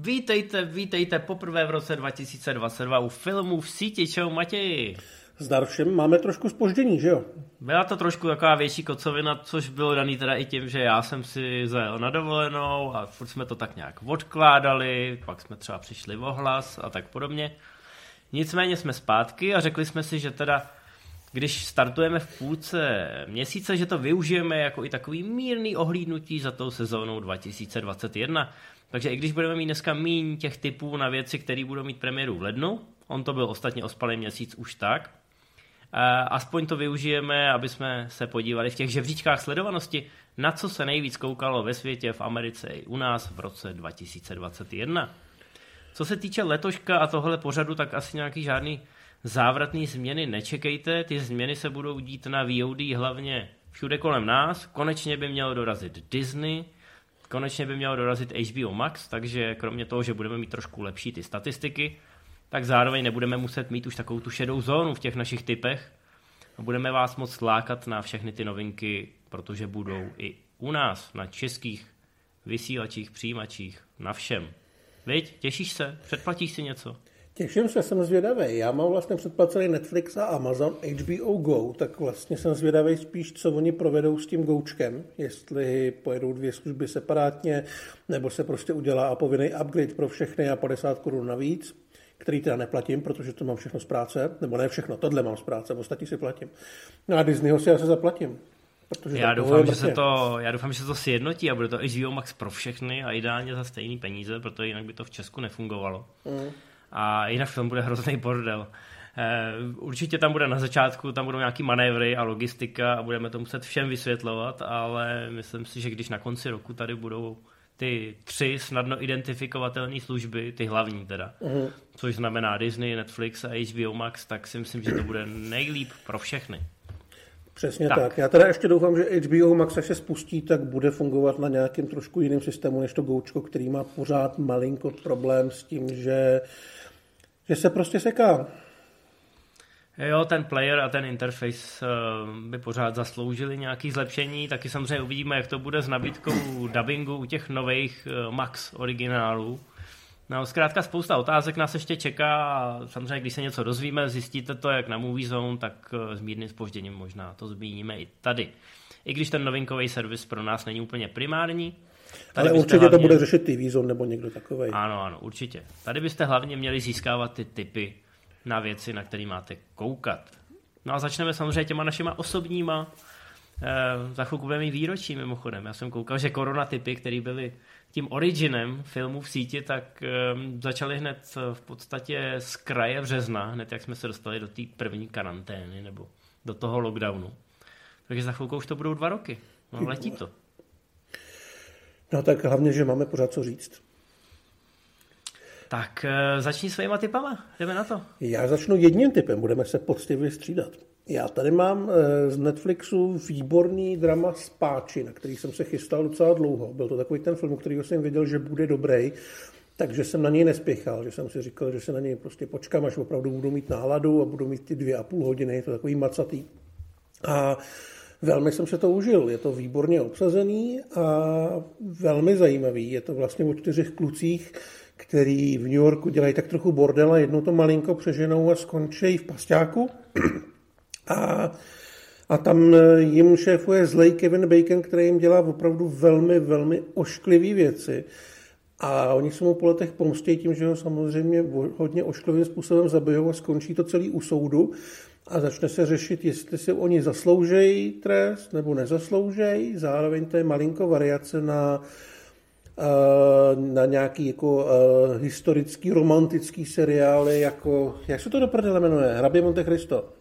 Vítejte, vítejte poprvé v roce 2022 u filmů v síti. Čau Matěji. Zdar všem, máme trošku spoždění, že jo? Byla to trošku taková větší kocovina, což bylo daný teda i tím, že já jsem si zajel na dovolenou a furt jsme to tak nějak odkládali, pak jsme třeba přišli o hlas a tak podobně. Nicméně jsme zpátky a řekli jsme si, že teda když startujeme v půlce měsíce, že to využijeme jako i takový mírný ohlídnutí za tou sezónou 2021. Takže i když budeme mít dneska míň těch typů na věci, které budou mít premiéru v lednu, on to byl ostatně ospalý měsíc už tak, aspoň to využijeme, aby jsme se podívali v těch žebříčkách sledovanosti, na co se nejvíc koukalo ve světě, v Americe i u nás v roce 2021. Co se týče letoška a tohle pořadu, tak asi nějaký žádný závratný změny nečekejte. Ty změny se budou dít na VOD hlavně všude kolem nás. Konečně by mělo dorazit Disney, konečně by mělo dorazit HBO Max, takže kromě toho, že budeme mít trošku lepší ty statistiky, tak zároveň nebudeme muset mít už takovou tu šedou zónu v těch našich typech. Budeme vás moc lákat na všechny ty novinky, protože budou i u nás, na českých vysílačích, přijímačích, na všem. Viď? Těšíš se? Předplatíš si něco? Těším se, jsem zvědavý. Já mám vlastně předplacený Netflix a Amazon HBO Go, tak vlastně jsem zvědavý spíš, co oni provedou s tím Goučkem, jestli pojedou dvě služby separátně, nebo se prostě udělá a povinný upgrade pro všechny a 50 korun navíc, který teda neplatím, protože to mám všechno z práce, nebo ne všechno, tohle mám z práce, ostatní si platím. No a Disneyho si asi zaplatím. Protože já doufám, že se to, já doufám, že se to sjednotí a bude to HBO Max pro všechny a ideálně za stejný peníze, protože jinak by to v Česku nefungovalo. Mm a jinak v tom bude hrozný bordel. Eh, určitě tam bude na začátku, tam budou nějaký manévry a logistika a budeme to muset všem vysvětlovat, ale myslím si, že když na konci roku tady budou ty tři snadno identifikovatelné služby, ty hlavní teda, uh-huh. což znamená Disney, Netflix a HBO Max, tak si myslím, že to bude nejlíp pro všechny. Přesně tak. tak. Já teda ještě doufám, že HBO Max, až se spustí, tak bude fungovat na nějakém trošku jiném systému než to Goučko, který má pořád malinko problém s tím, že že se prostě seká. Jo, ten player a ten interface eh, by pořád zasloužili nějaké zlepšení, taky samozřejmě uvidíme, jak to bude s nabídkou dubbingu u těch nových eh, Max originálů. No, zkrátka spousta otázek nás ještě čeká a samozřejmě, když se něco dozvíme, zjistíte to jak na Movie Zone, tak eh, s mírným spožděním možná to zmíníme i tady. I když ten novinkový servis pro nás není úplně primární, Tady Ale určitě hlavně... to bude řešit TV Zone nebo někdo takový. Ano, ano, určitě. Tady byste hlavně měli získávat ty typy na věci, na které máte koukat. No a začneme samozřejmě těma našima osobníma. E, za chvilku budeme mít výročí mimochodem. Já jsem koukal, že korona typy, které byly tím originem filmu v síti, tak e, začaly hned v podstatě z kraje března, hned jak jsme se dostali do té první karantény nebo do toho lockdownu. Takže za chvilku už to budou dva roky. No, letí to. No tak hlavně, že máme pořád co říct. Tak uh, začni svýma typama, jdeme na to. Já začnu jedním typem, budeme se poctivě střídat. Já tady mám z Netflixu výborný drama Spáči, na který jsem se chystal docela dlouho. Byl to takový ten film, který jsem věděl, že bude dobrý, takže jsem na něj nespěchal, že jsem si říkal, že se na něj prostě počkám, až opravdu budu mít náladu a budu mít ty dvě a půl hodiny, je to takový macatý. A Velmi jsem se to užil, je to výborně obsazený a velmi zajímavý. Je to vlastně o čtyřech klucích, který v New Yorku dělají tak trochu bordela, jednou to malinko přeženou a skončí v pasťáku. A, a tam jim šéfuje zlej Kevin Bacon, který jim dělá opravdu velmi, velmi ošklivý věci. A oni se mu po letech pomstějí tím, že ho samozřejmě hodně ošklivým způsobem zabijou a skončí to celý u soudu a začne se řešit, jestli si oni zasloužejí trest nebo nezasloužejí. Zároveň to je malinko variace na, eh, na nějaký jako uh, historický, romantický seriály, jako, jak se to do jmenuje? Hrabě Monte Cristo.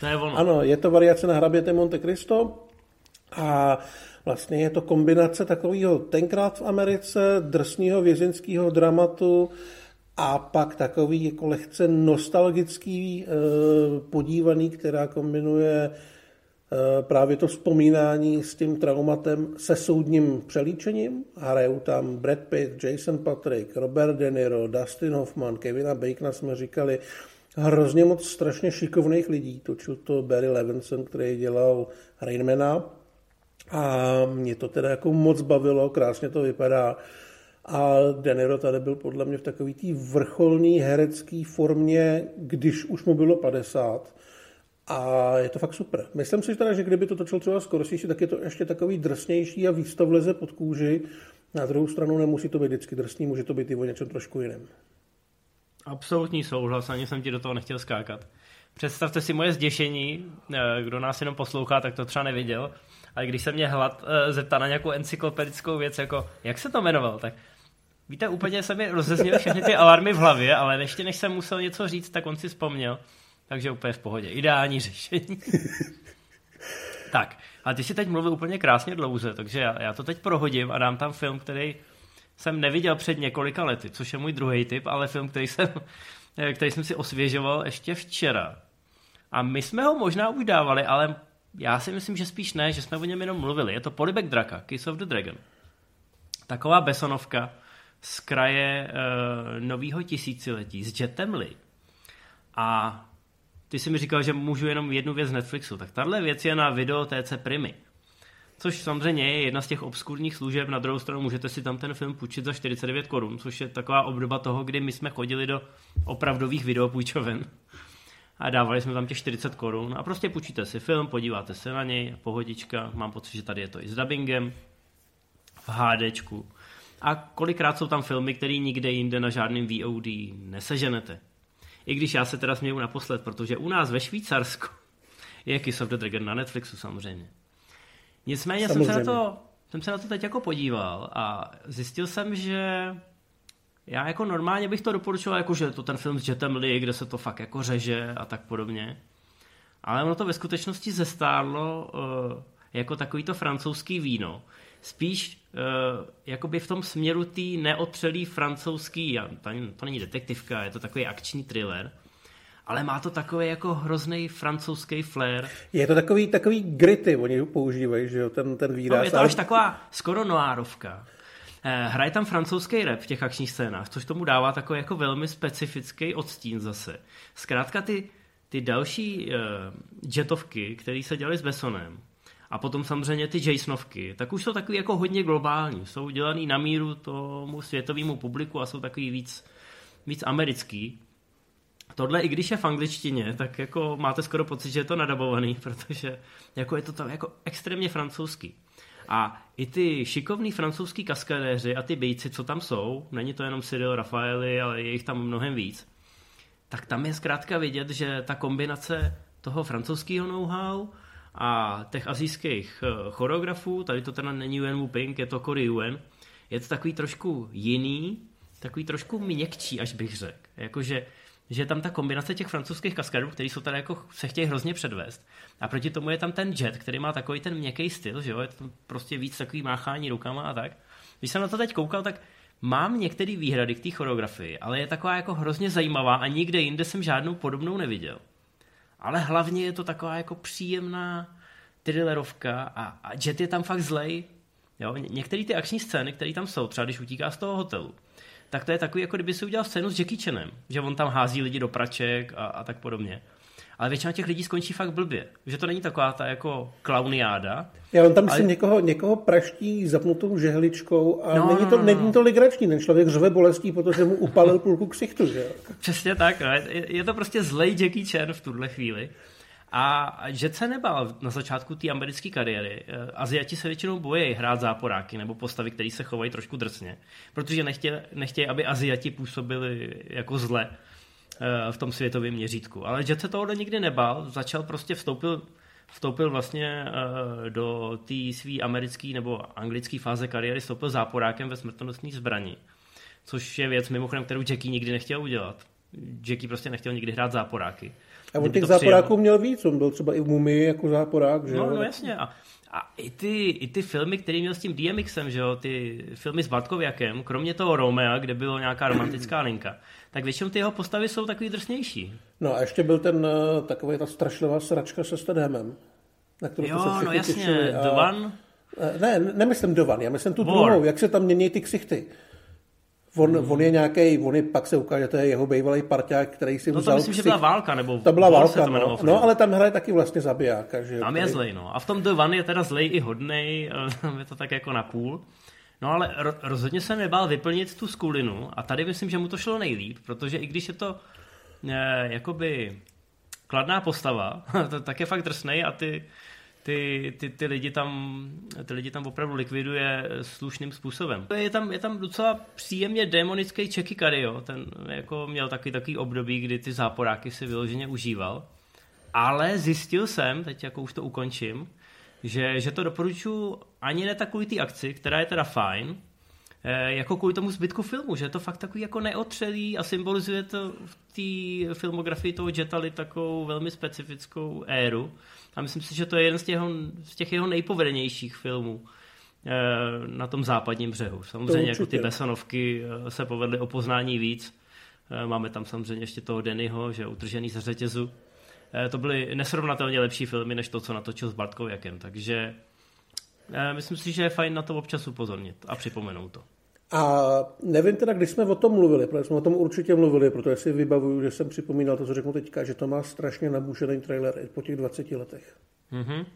To je ono. Ano, je to variace na Hraběte Monte Cristo a vlastně je to kombinace takového tenkrát v Americe drsného vězeňského dramatu, a pak takový jako lehce nostalgický e, podívaný, která kombinuje e, právě to vzpomínání s tím traumatem se soudním přelíčením. Hrajou tam Brad Pitt, Jason Patrick, Robert De Niro, Dustin Hoffman, Kevina Bacona jsme říkali, hrozně moc strašně šikovných lidí. Točil to Barry Levinson, který dělal Rainmana a mě to teda jako moc bavilo, krásně to vypadá A Deniro tady byl podle mě v takový té vrcholné herecké formě, když už mu bylo 50. A je to fakt super. Myslím si teda, že kdyby to točil třeba skoro tak je to ještě takový drsnější a víc to vleze pod kůži. Na druhou stranu nemusí to být vždycky drsný, může to být i o něčem trošku jiném. Absolutní souhlas, ani jsem ti do toho nechtěl skákat. Představte si moje zděšení, eh, kdo nás jenom poslouchá, tak to třeba neviděl, ale když se mě hlad eh, zeptá na nějakou encyklopedickou věc, jako jak se to jmenoval, tak víte, úplně se mi rozezněly všechny ty alarmy v hlavě, ale ještě než jsem musel něco říct, tak on si vzpomněl, takže úplně v pohodě. Ideální řešení. tak, a ty si teď mluvil úplně krásně dlouze, takže já, já to teď prohodím a dám tam film, který jsem neviděl před několika lety, což je můj druhý typ, ale film, který jsem, který jsem si osvěžoval ještě včera. A my jsme ho možná už dávali, ale já si myslím, že spíš ne, že jsme o něm jenom mluvili. Je to Polybek Draka, Kiss of the Dragon. Taková besonovka z kraje uh, nového tisíciletí s Jetem Lee. A ty jsi mi říkal, že můžu jenom jednu věc z Netflixu. Tak tahle věc je na video TC Primy. Což samozřejmě je jedna z těch obskurních služeb, na druhou stranu můžete si tam ten film půjčit za 49 korun, což je taková obdoba toho, kdy my jsme chodili do opravdových videopůjčoven a dávali jsme tam těch 40 korun a prostě půjčíte si film, podíváte se na něj, pohodička, mám pocit, že tady je to i s dubbingem, v HDčku. A kolikrát jsou tam filmy, které nikde jinde na žádném VOD neseženete. I když já se teda směju naposled, protože u nás ve Švýcarsku je Kiss of the Dragon na Netflixu samozřejmě. Nicméně jsem se, na to, jsem se na to teď jako podíval a zjistil jsem, že já jako normálně bych to doporučoval, jako že to ten film s Jetem Lee, kde se to fakt jako řeže a tak podobně. Ale ono to ve skutečnosti zestárlo uh, jako takovýto francouzský víno. Spíš uh, jakoby v tom směru tý neotřelý francouzský, to není detektivka, je to takový akční thriller, ale má to takový jako hrozný francouzský flair. Je to takový, takový gritty, oni používají, že jo, ten, ten výraz. No, je to až taková skoro noárovka. Eh, hraje tam francouzský rap v těch akčních scénách, což tomu dává takový jako velmi specifický odstín zase. Zkrátka ty, ty další uh, jetovky, které se dělaly s Bessonem, a potom samozřejmě ty Jasonovky, tak už jsou takový jako hodně globální. Jsou dělaný na míru tomu světovému publiku a jsou takový víc, víc americký. Tohle, i když je v angličtině, tak jako máte skoro pocit, že je to nadabovaný, protože jako je to tam jako extrémně francouzský. A i ty šikovní francouzský kaskadéři a ty bejci, co tam jsou, není to jenom Cyril Rafaeli, ale je jich tam mnohem víc, tak tam je zkrátka vidět, že ta kombinace toho francouzského know-how a těch azijských eh, choreografů, tady to teda není Yuen Wu Ping, je to Cory Yuen, je to takový trošku jiný, takový trošku měkčí, až bych řekl. Jakože že tam ta kombinace těch francouzských kaskadů, který jsou tady jako se chtějí hrozně předvést. A proti tomu je tam ten jet, který má takový ten měkký styl, že jo, je to prostě víc takový máchání rukama a tak. Když jsem na to teď koukal, tak mám některé výhrady k té choreografii, ale je taková jako hrozně zajímavá a nikde jinde jsem žádnou podobnou neviděl. Ale hlavně je to taková jako příjemná thrillerovka a, a Jet je tam fakt zlej. Jo? Některé ty akční scény, které tam jsou, třeba když utíká z toho hotelu, tak to je takový, jako kdyby si udělal scénu s Jackie Chanem, že on tam hází lidi do praček a, a tak podobně. Ale většina těch lidí skončí fakt blbě. Že to není taková ta jako klauniáda. Já on tam ale... si někoho, někoho praští zapnutou žehličkou a no, není, to, no, no, no. není to legrační. Ten člověk řve bolestí, protože mu upalil půlku ksichtu. Že? Přesně tak. No. Je, je to prostě zlej Jackie Chan v tuhle chvíli. A že se nebál na začátku té americké kariéry. Eh, Aziati se většinou bojí hrát záporáky nebo postavy, které se chovají trošku drsně, protože nechtějí, nechtěj, aby Aziati působili jako zle eh, v tom světovém měřítku. Ale Jet se tohohle nikdy nebál, začal prostě vstoupil vstoupil vlastně eh, do té své americké nebo anglické fáze kariéry, vstoupil záporákem ve smrtonosní zbraní, což je věc mimochodem, kterou Jackie nikdy nechtěl udělat. Jackie prostě nechtěl nikdy hrát záporáky. A on těch záporáků měl víc, on byl třeba i v Mumii jako záporák, že No, no jasně. A, a i, ty, i ty filmy, které měl s tím DMXem, že jo, ty filmy s Bartkověkem, kromě toho Romea, kde bylo nějaká romantická linka, tak většinou ty jeho postavy jsou takový drsnější. No a ještě byl ten eh, takový ta strašlivá sračka se Stedhamem. Na kterou jo, se no jasně, a... Dovan. Eh, ne, nemyslím Dovan, já myslím tu War. druhou, jak se tam mění ty ksichty. On, hmm. on je nějaký, on je, pak se ukáže, to je jeho bývalý parťák, který si no, vzal... to myslím, ksich. že byla válka, nebo... To byla válka, to no. no. ale tam hraje taky vlastně zabijáka. Že tam je zlej, no. A v tom The One je teda zlej i hodnej, je to tak jako na půl. No ale ro- rozhodně se nebál vyplnit tu skulinu a tady myslím, že mu to šlo nejlíp, protože i když je to eh, jakoby kladná postava, tak je fakt drsnej a ty, ty, ty, ty, lidi tam, ty lidi tam opravdu likviduje slušným způsobem. Je tam, je tam docela příjemně demonický Čeky Kario, ten jako měl taky takový období, kdy ty záporáky si vyloženě užíval. Ale zjistil jsem, teď jako už to ukončím, že, že to doporučuji ani ne tak kvůli té akci, která je teda fajn, eh, jako kvůli tomu zbytku filmu, že je to fakt takový jako neotřelý a symbolizuje to v té filmografii toho Jetali takovou velmi specifickou éru. A myslím si, že to je jeden z těch, z těch jeho nejpovedenějších filmů eh, na tom západním břehu. Samozřejmě jako ty Besonovky eh, se povedly o poznání víc. Máme tam samozřejmě ještě toho Dennyho, že utržený ze řetězu. Eh, to byly nesrovnatelně lepší filmy, než to, co natočil s Bartkou Jakem. Takže eh, myslím si, že je fajn na to občas upozornit a připomenout to. A nevím teda, když jsme o tom mluvili, protože jsme o tom určitě mluvili, protože si vybavuju, že jsem připomínal to, co řeknu teďka, že to má strašně nabušený trailer i po těch 20 letech. Mm-hmm.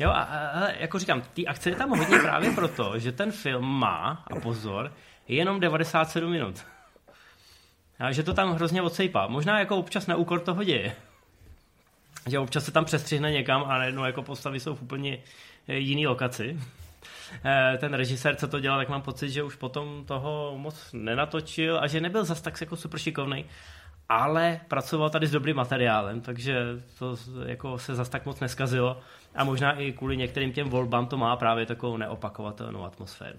Jo, a, a jako říkám, ty akce je tam hodně právě proto, že ten film má, a pozor, jenom 97 minut. A že to tam hrozně odsejpá. Možná jako občas na úkor toho děje. Že občas se tam přestřihne někam a najednou jako postavy jsou v úplně eh, jiný lokaci. Eh, ten režisér, co to dělal, tak mám pocit, že už potom toho moc nenatočil a že nebyl zas tak jako super šikovný, ale pracoval tady s dobrým materiálem, takže to jako se zas tak moc neskazilo a možná i kvůli některým těm volbám to má právě takovou neopakovatelnou atmosféru.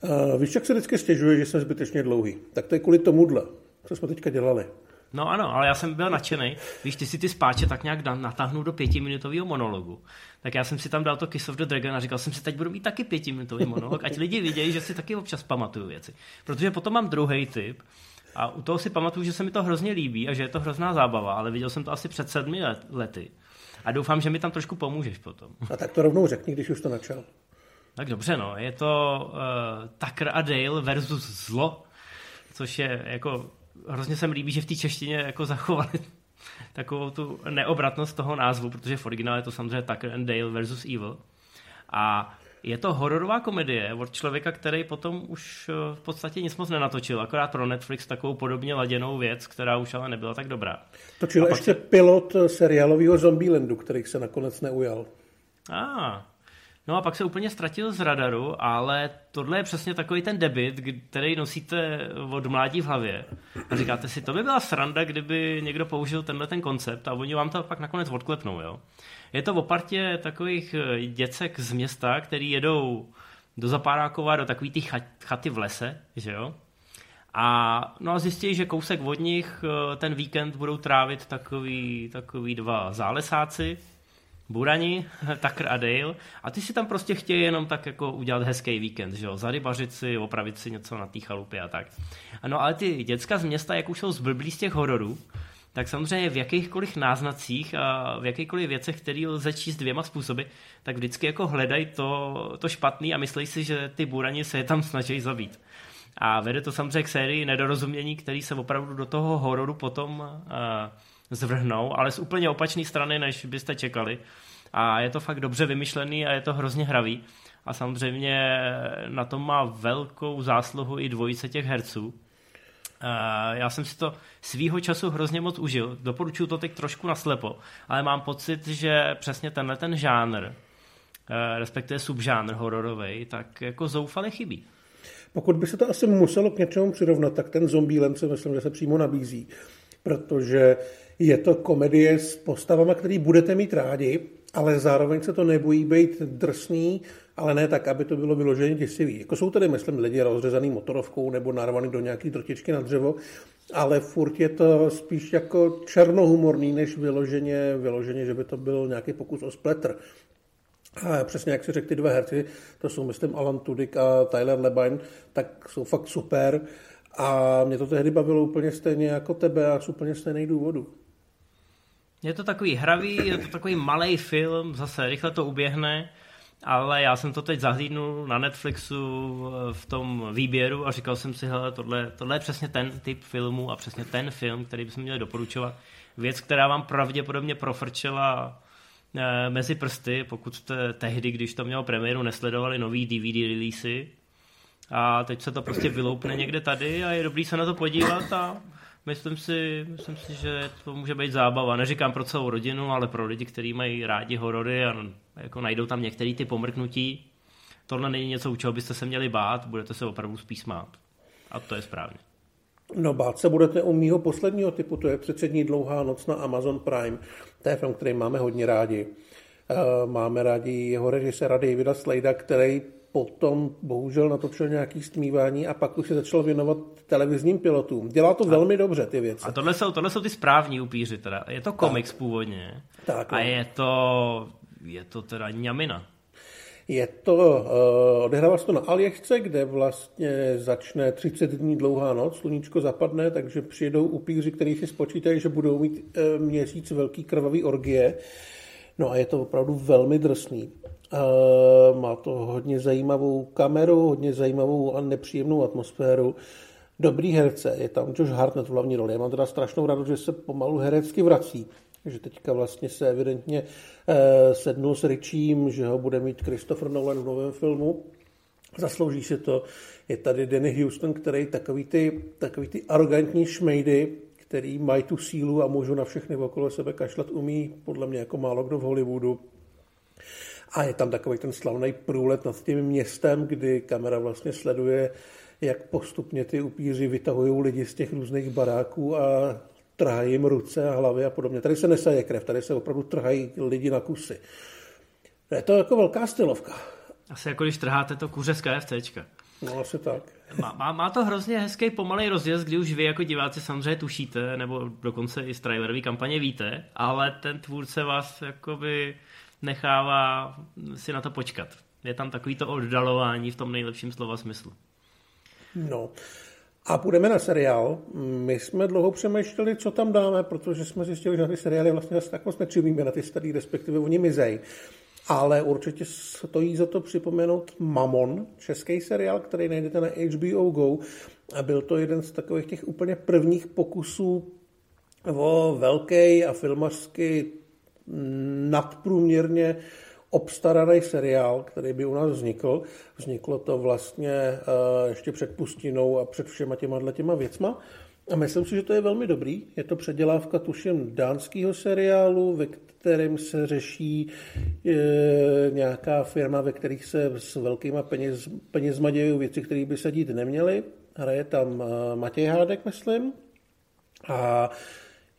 Uh, víš, jak se vždycky stěžuje, že jsem zbytečně dlouhý? Tak to je kvůli tomuhle, co jsme teďka dělali. No ano, ale já jsem byl nadšený. Když ty si ty spáče tak nějak natáhnu do pětiminutového monologu, tak já jsem si tam dal to Kiss of the Dragon a říkal jsem si, teď budu mít taky pětiminutový monolog, ať lidi vidějí, že si taky občas pamatuju věci. Protože potom mám druhý typ, a u toho si pamatuju, že se mi to hrozně líbí a že je to hrozná zábava, ale viděl jsem to asi před sedmi lety. A doufám, že mi tam trošku pomůžeš potom. A tak to rovnou řekni, když už to načal. Tak dobře, no. Je to uh, Tucker a Dale versus zlo, což je jako hrozně se mi líbí, že v té češtině jako zachovali takovou tu neobratnost toho názvu, protože v originále je to samozřejmě Tucker and Dale versus Evil. A je to hororová komedie od člověka, který potom už eh, v podstatě nic moc nenatočil, akorát pro Netflix takovou podobně laděnou věc, která už ale nebyla tak dobrá. Točil ještě se... pilot seriálového Zombielandu, který se nakonec neujal. A, ah, No a pak se úplně ztratil z radaru, ale tohle je přesně takový ten debit, který nosíte od mládí v hlavě. A říkáte si, to by byla sranda, kdyby někdo použil tenhle ten koncept a oni vám to pak nakonec odklepnou. Jo? Je to v partě takových eh, děcek z města, který jedou do Zapárákova, do takový ty chaty v lese, že jo? A, no a zjistí, že kousek od nich eh, ten víkend budou trávit takový, takový dva zálesáci, Burani, Tucker a Dale a ty si tam prostě chtějí jenom tak jako udělat hezký víkend, že jo, zarybařit si, opravit si něco na té chalupě a tak. No ale ty děcka z města, jak už jsou zblblí z těch hororů, tak samozřejmě v jakýchkoliv náznacích a v jakýchkoliv věcech, které lze číst dvěma způsoby, tak vždycky jako hledají to, to špatný a myslí si, že ty burani se je tam snaží zabít. A vede to samozřejmě k sérii nedorozumění, který se opravdu do toho hororu potom uh, zvrhnou, ale z úplně opačné strany, než byste čekali. A je to fakt dobře vymyšlený a je to hrozně hravý. A samozřejmě na tom má velkou zásluhu i dvojice těch herců. Já jsem si to svýho času hrozně moc užil. Doporučuji to teď trošku naslepo, ale mám pocit, že přesně tenhle ten žánr, eh, respektive subžánr hororový, tak jako zoufale chybí. Pokud by se to asi muselo k něčemu přirovnat, tak ten zombie si myslím, že se přímo nabízí. Protože je to komedie s postavami, který budete mít rádi, ale zároveň se to nebojí být drsný, ale ne tak, aby to bylo vyloženě děsivý. Jako jsou tady, myslím, lidi rozřezaný motorovkou nebo narvaný do nějaký drtičky na dřevo, ale furt je to spíš jako černohumorný, než vyloženě, vyloženě, že by to byl nějaký pokus o spletr. A přesně jak si řekl, ty dva herci, to jsou, myslím, Alan Tudyk a Tyler Lebine, tak jsou fakt super. A mě to tehdy bavilo úplně stejně jako tebe a z úplně stejných důvodů. Je to takový hravý, je to takový malý film, zase rychle to uběhne, ale já jsem to teď zahlídnul na Netflixu v tom výběru a říkal jsem si, hele, tohle, tohle je přesně ten typ filmu a přesně ten film, který bychom měli doporučovat. Věc, která vám pravděpodobně profrčela eh, mezi prsty, pokud jste tehdy, když to mělo premiéru, nesledovali nový DVD releasy. A teď se to prostě vyloupne někde tady a je dobrý se na to podívat a myslím si, myslím si, že to může být zábava. Neříkám pro celou rodinu, ale pro lidi, kteří mají rádi horory a jako najdou tam některé ty pomrknutí. Tohle není něco, u čeho byste se měli bát, budete se opravdu spíš smát. A to je správně. No bát se budete u mýho posledního typu, to je předsední dlouhá noc na Amazon Prime. To je film, který máme hodně rádi. Eh, máme rádi jeho režiséra Davida Slejda, který potom bohužel natočil nějaký stmívání a pak už se začal věnovat televizním pilotům. Dělá to a, velmi dobře, ty věci. A tohle jsou, tohle jsou ty správní upíři teda. Je to komiks tak. původně. Tak, a je to, je to teda ňamina. Je to, uh, odehrává se to na Aljašce, kde vlastně začne 30 dní dlouhá noc, sluníčko zapadne, takže přijedou upíři, kteří si spočítají, že budou mít uh, měsíc velký krvavý orgie. No a je to opravdu velmi drsný. Má to hodně zajímavou kameru, hodně zajímavou a nepříjemnou atmosféru. Dobrý herce, je tam Josh Hartnett v hlavní roli. Já mám teda strašnou radost, že se pomalu herecky vrací že teďka vlastně se evidentně eh, sednul s Richím, že ho bude mít Christopher Nolan v novém filmu. Zaslouží si to. Je tady Danny Houston, který takový ty, takový ty arrogantní šmejdy, který mají tu sílu a můžou na všechny okolo sebe kašlat, umí podle mě jako málo kdo v Hollywoodu. A je tam takový ten slavný průlet nad tím městem, kdy kamera vlastně sleduje, jak postupně ty upíři vytahují lidi z těch různých baráků a trhají jim ruce a hlavy a podobně. Tady se nesaje krev, tady se opravdu trhají lidi na kusy. Je to jako velká stylovka. Asi jako když trháte to kuře z KFCčka. No, asi tak. Má, má, má to hrozně hezký pomalej rozjezd, kdy už vy jako diváci samozřejmě tušíte, nebo dokonce i z trailerové kampaně víte, ale ten tvůrce vás jakoby nechává si na to počkat. Je tam takový to oddalování v tom nejlepším slova smyslu. No, a půjdeme na seriál. My jsme dlouho přemýšleli, co tam dáme, protože jsme zjistili, že na ty seriály vlastně tak moc nečumíme, na ty starý, respektive oni mizej. Ale určitě stojí za to připomenout Mamon, český seriál, který najdete na HBO Go. A byl to jeden z takových těch úplně prvních pokusů o velký a filmařsky nadprůměrně obstaraný seriál, který by u nás vznikl. Vzniklo to vlastně eh, ještě před Pustinou a před všema těma těma věcma. A myslím si, že to je velmi dobrý. Je to předělávka, tuším, dánského seriálu, ve kterém se řeší e, nějaká firma, ve kterých se s velkýma peněz, penězma dějí věci, které by se dít neměly. Hraje tam e, Matěj Hádek, myslím. A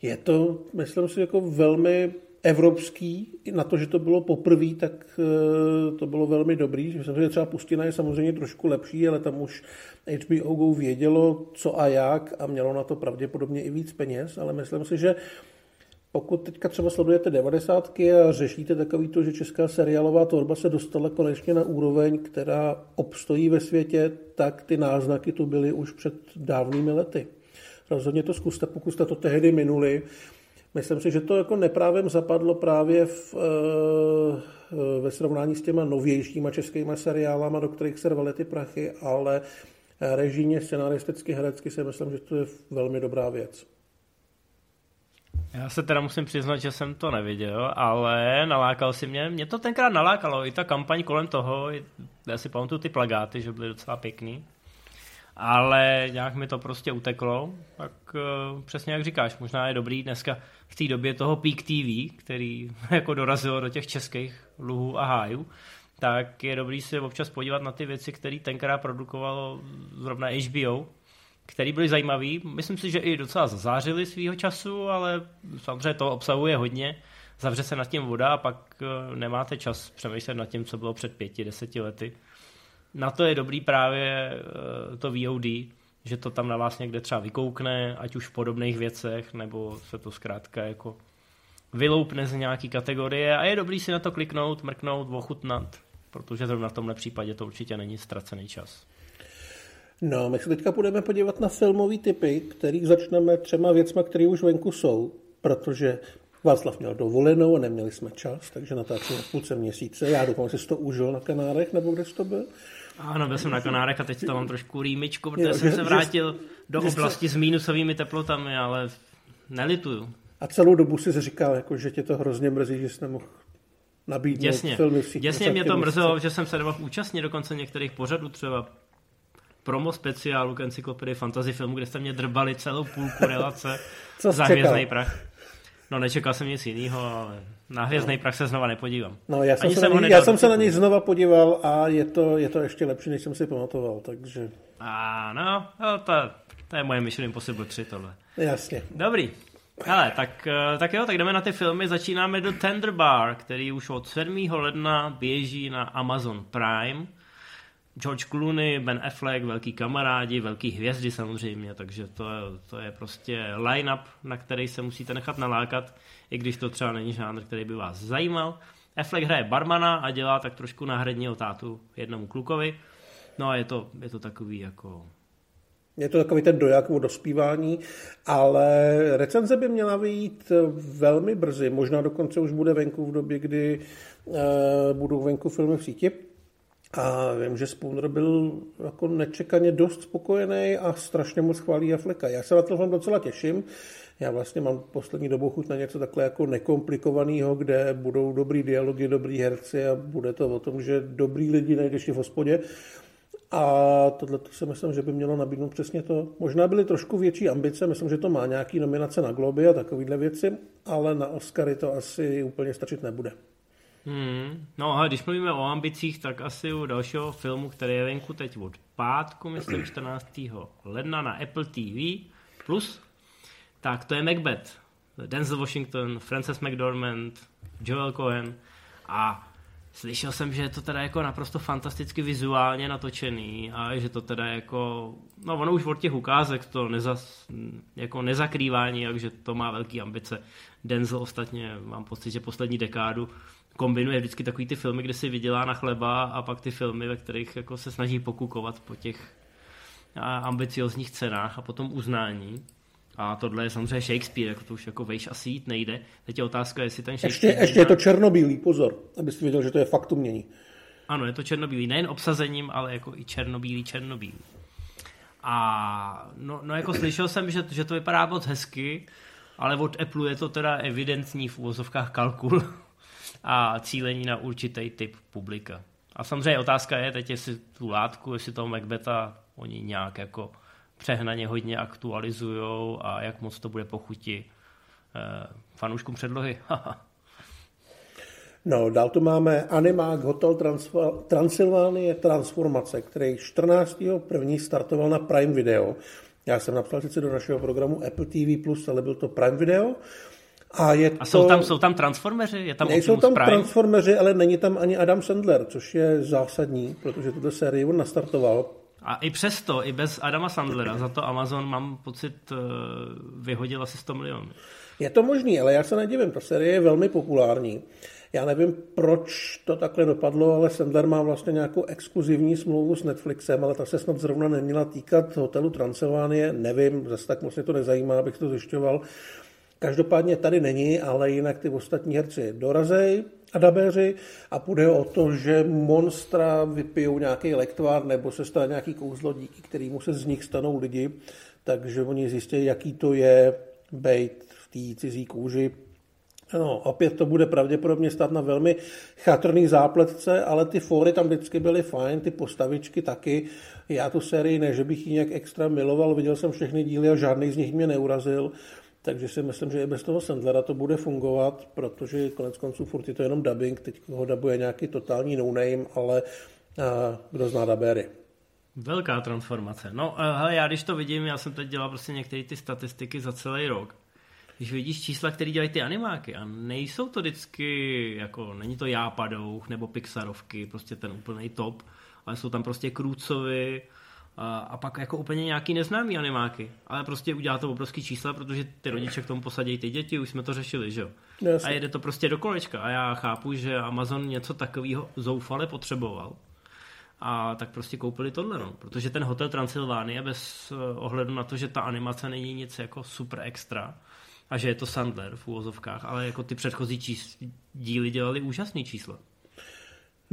je to, myslím si, jako velmi evropský, na to, že to bylo poprvé, tak eh, to bylo velmi dobrý. Myslím, že třeba Pustina je samozřejmě trošku lepší, ale tam už HBO Go vědělo, co a jak a mělo na to pravděpodobně i víc peněz, ale myslím si, že pokud teďka třeba sledujete devadesátky a řešíte takový to, že česká seriálová tvorba se dostala konečně na úroveň, která obstojí ve světě, tak ty náznaky tu byly už před dávnými lety. Rozhodně to zkuste, pokud jste to tehdy minuli, Myslím si, že to jako neprávem zapadlo právě v, eh, ve srovnání s těma novějšíma českýma seriálama, do kterých se rvaly ty prachy, ale režijně, scenaristicky, herecky si myslím, že to je velmi dobrá věc. Já se teda musím přiznat, že jsem to neviděl, ale nalákal si mě. Mě to tenkrát nalákalo, i ta kampaň kolem toho, já si pamatuju ty plagáty, že byly docela pěkný ale nějak mi to prostě uteklo, tak uh, přesně jak říkáš, možná je dobrý dneska v té době toho Peak TV, který jako dorazilo do těch českých luhů a hájů, tak je dobrý si občas podívat na ty věci, které tenkrát produkovalo zrovna HBO, které byly zajímavé. Myslím si, že i docela zazářili svýho času, ale samozřejmě to obsahuje hodně. Zavře se nad tím voda a pak eh, nemáte čas přemýšlet nad tím, co bylo před pěti, deseti lety na to je dobrý právě eh, to VOD, že to tam na vás někde třeba vykoukne, ať už v podobných věcech, nebo se to zkrátka jako vyloupne z nějaký kategorie a je dobrý si na to kliknout, mrknout, ochutnat, protože zrovna v tomhle případě to určitě není ztracený čas. No, my se teďka budeme podívat na filmové typy, který začneme třema věcma, které už venku jsou, protože Václav měl dovolenou a neměli jsme čas, takže natáčíme v půlce měsíce. Já že jsi to užil na Kanárech, nebo kde jsi to byl? Ano, byl jsem na Kanárech a teď to mám trošku rýmičku, protože jo, jsem že, se vrátil že, do že oblasti jsi... s mínusovými teplotami, ale nelituju. A celou dobu si říkal, jako, že tě to hrozně mrzí, že jsi nemohl nabídnout Jasně, filmy jasně mě to mrzelo, že jsem se nemohl účastnit dokonce některých pořadů, třeba promo speciálu k encyklopedii fantasy filmu, kde jste mě drbali celou půlku relace Co za hvězdný prach. No nečekal jsem nic jiného, ale na hvězdný prach se znova nepodívám. No, já jsem, Ani se, jsem na něj, já jsem se na něj znova podíval a je to, je to ještě lepší, než jsem si pamatoval, takže A no, no to, to je moje Mission Impossible 3 tohle. jasně. Dobrý. Hele, tak, eh, tak jo, tak jdeme na ty filmy. Začínáme do Tender Bar, který už od 7. ledna běží na Amazon Prime. George Clooney, Ben Affleck, velký kamarádi, velký hvězdy samozřejmě, takže to, je- to je prostě line-up, na který se musíte nechat nalákat, i když to třeba není žánr, který by vás zajímal. Affleck hraje barmana a dělá tak trošku náhradního tátu jednomu klukovi. No a je to, je to takový jako Je to takový ten doják o dospívání, ale recenze by měla vyjít velmi brzy, možná dokonce už bude venku v době, kdy uh, budou venku filmy v síti. A vím, že Spooner byl jako nečekaně dost spokojený a strašně moc chválí Afflecka. Já se na to docela těším. Já vlastně mám poslední dobou chuť na něco takhle jako nekomplikovaného, kde budou dobrý dialogy, dobrý herci a bude to o tom, že dobrý lidi najdeš v hospodě. A tohle si myslím, že by mělo nabídnout přesně to. Možná byly trošku větší ambice, myslím, že to má nějaký nominace na Globy a takovéhle věci, ale na Oscary to asi úplně stačit nebude. Hmm. No a když mluvíme o ambicích, tak asi u dalšího filmu, který je venku teď od pátku, myslím 14. ledna na Apple TV+, plus, tak to je Macbeth. Denzel Washington, Frances McDormand, Joel Cohen a slyšel jsem, že je to teda jako naprosto fantasticky vizuálně natočený a že to teda jako, no ono už od těch ukázek to nezas, jako nezakrývá nijak, že to má velký ambice. Denzel ostatně, mám pocit, že poslední dekádu kombinuje vždycky takový ty filmy, kde si vydělá na chleba a pak ty filmy, ve kterých jako se snaží pokukovat po těch ambiciozních cenách a potom uznání. A tohle je samozřejmě Shakespeare, jako to už jako vejš asi jít nejde. Teď je otázka, jestli ten Ještě, Shakespeare... ještě je to černobílý, pozor, abyste věděl, že to je fakt umění. Ano, je to černobílý, nejen obsazením, ale jako i černobílý, černobílý. A no, no jako slyšel jsem, že, že to vypadá moc hezky, ale od Apple je to teda evidentní v úvozovkách kalkul a cílení na určitý typ publika. A samozřejmě otázka je teď, jestli tu látku, jestli toho Macbeta oni nějak jako přehnaně hodně aktualizujou a jak moc to bude pochuti eh, fanouškům předlohy. No, dál tu máme Animák Hotel Transfa- Transylvánie Transformace, který 14.1. startoval na Prime Video. Já jsem napsal sice do našeho programu Apple TV+, ale byl to Prime Video. A, je A to... jsou tam, jsou tam transformeři? Je tam Nejsou tam Prime? Transformeři, ale není tam ani Adam Sandler, což je zásadní, protože tuto sérii on nastartoval. A i přesto, i bez Adama Sandlera, za to Amazon, mám pocit, eh, vyhodil asi 100 milionů. Je to možný, ale já se nedivím, ta série je velmi populární. Já nevím, proč to takhle dopadlo, ale Sandler má vlastně nějakou exkluzivní smlouvu s Netflixem, ale ta se snad zrovna neměla týkat hotelu Transylvánie. Nevím, zase tak moc mě to nezajímá, abych to zjišťoval. Každopádně tady není, ale jinak ty ostatní herci dorazej a dabéři a půjde o to, že monstra vypijou nějaký lektvár nebo se stane nějaký kouzlo, díky kterému se z nich stanou lidi, takže oni zjistí, jaký to je bejt v té cizí kůži. No, opět to bude pravděpodobně stát na velmi chatrný zápletce, ale ty fóry tam vždycky byly fajn, ty postavičky taky. Já tu sérii ne, že bych ji nějak extra miloval, viděl jsem všechny díly a žádný z nich mě neurazil. Takže si myslím, že i bez toho Sandlera to bude fungovat, protože konec konců furt je to jenom dubbing, teď ho dabuje nějaký totální no-name, ale a, kdo zná dabéry. Velká transformace. No, eh, hele, já když to vidím, já jsem teď dělal prostě některé ty statistiky za celý rok. Když vidíš čísla, které dělají ty animáky a nejsou to vždycky, jako není to Jápadouch nebo Pixarovky, prostě ten úplný top, ale jsou tam prostě Krůcovi a, a pak jako úplně nějaký neznámý animáky. Ale prostě udělá to obrovský čísla, protože ty rodiče k tomu posadí ty děti, už jsme to řešili, že jo. Jasně. A jede to prostě do kolečka a já chápu, že Amazon něco takového zoufale potřeboval. A tak prostě koupili tohle, no. Protože ten hotel Transylvánie bez eh, ohledu na to, že ta animace není nic jako super extra a že je to Sandler v úvozovkách, ale jako ty předchozí čís, díly dělali úžasný čísla.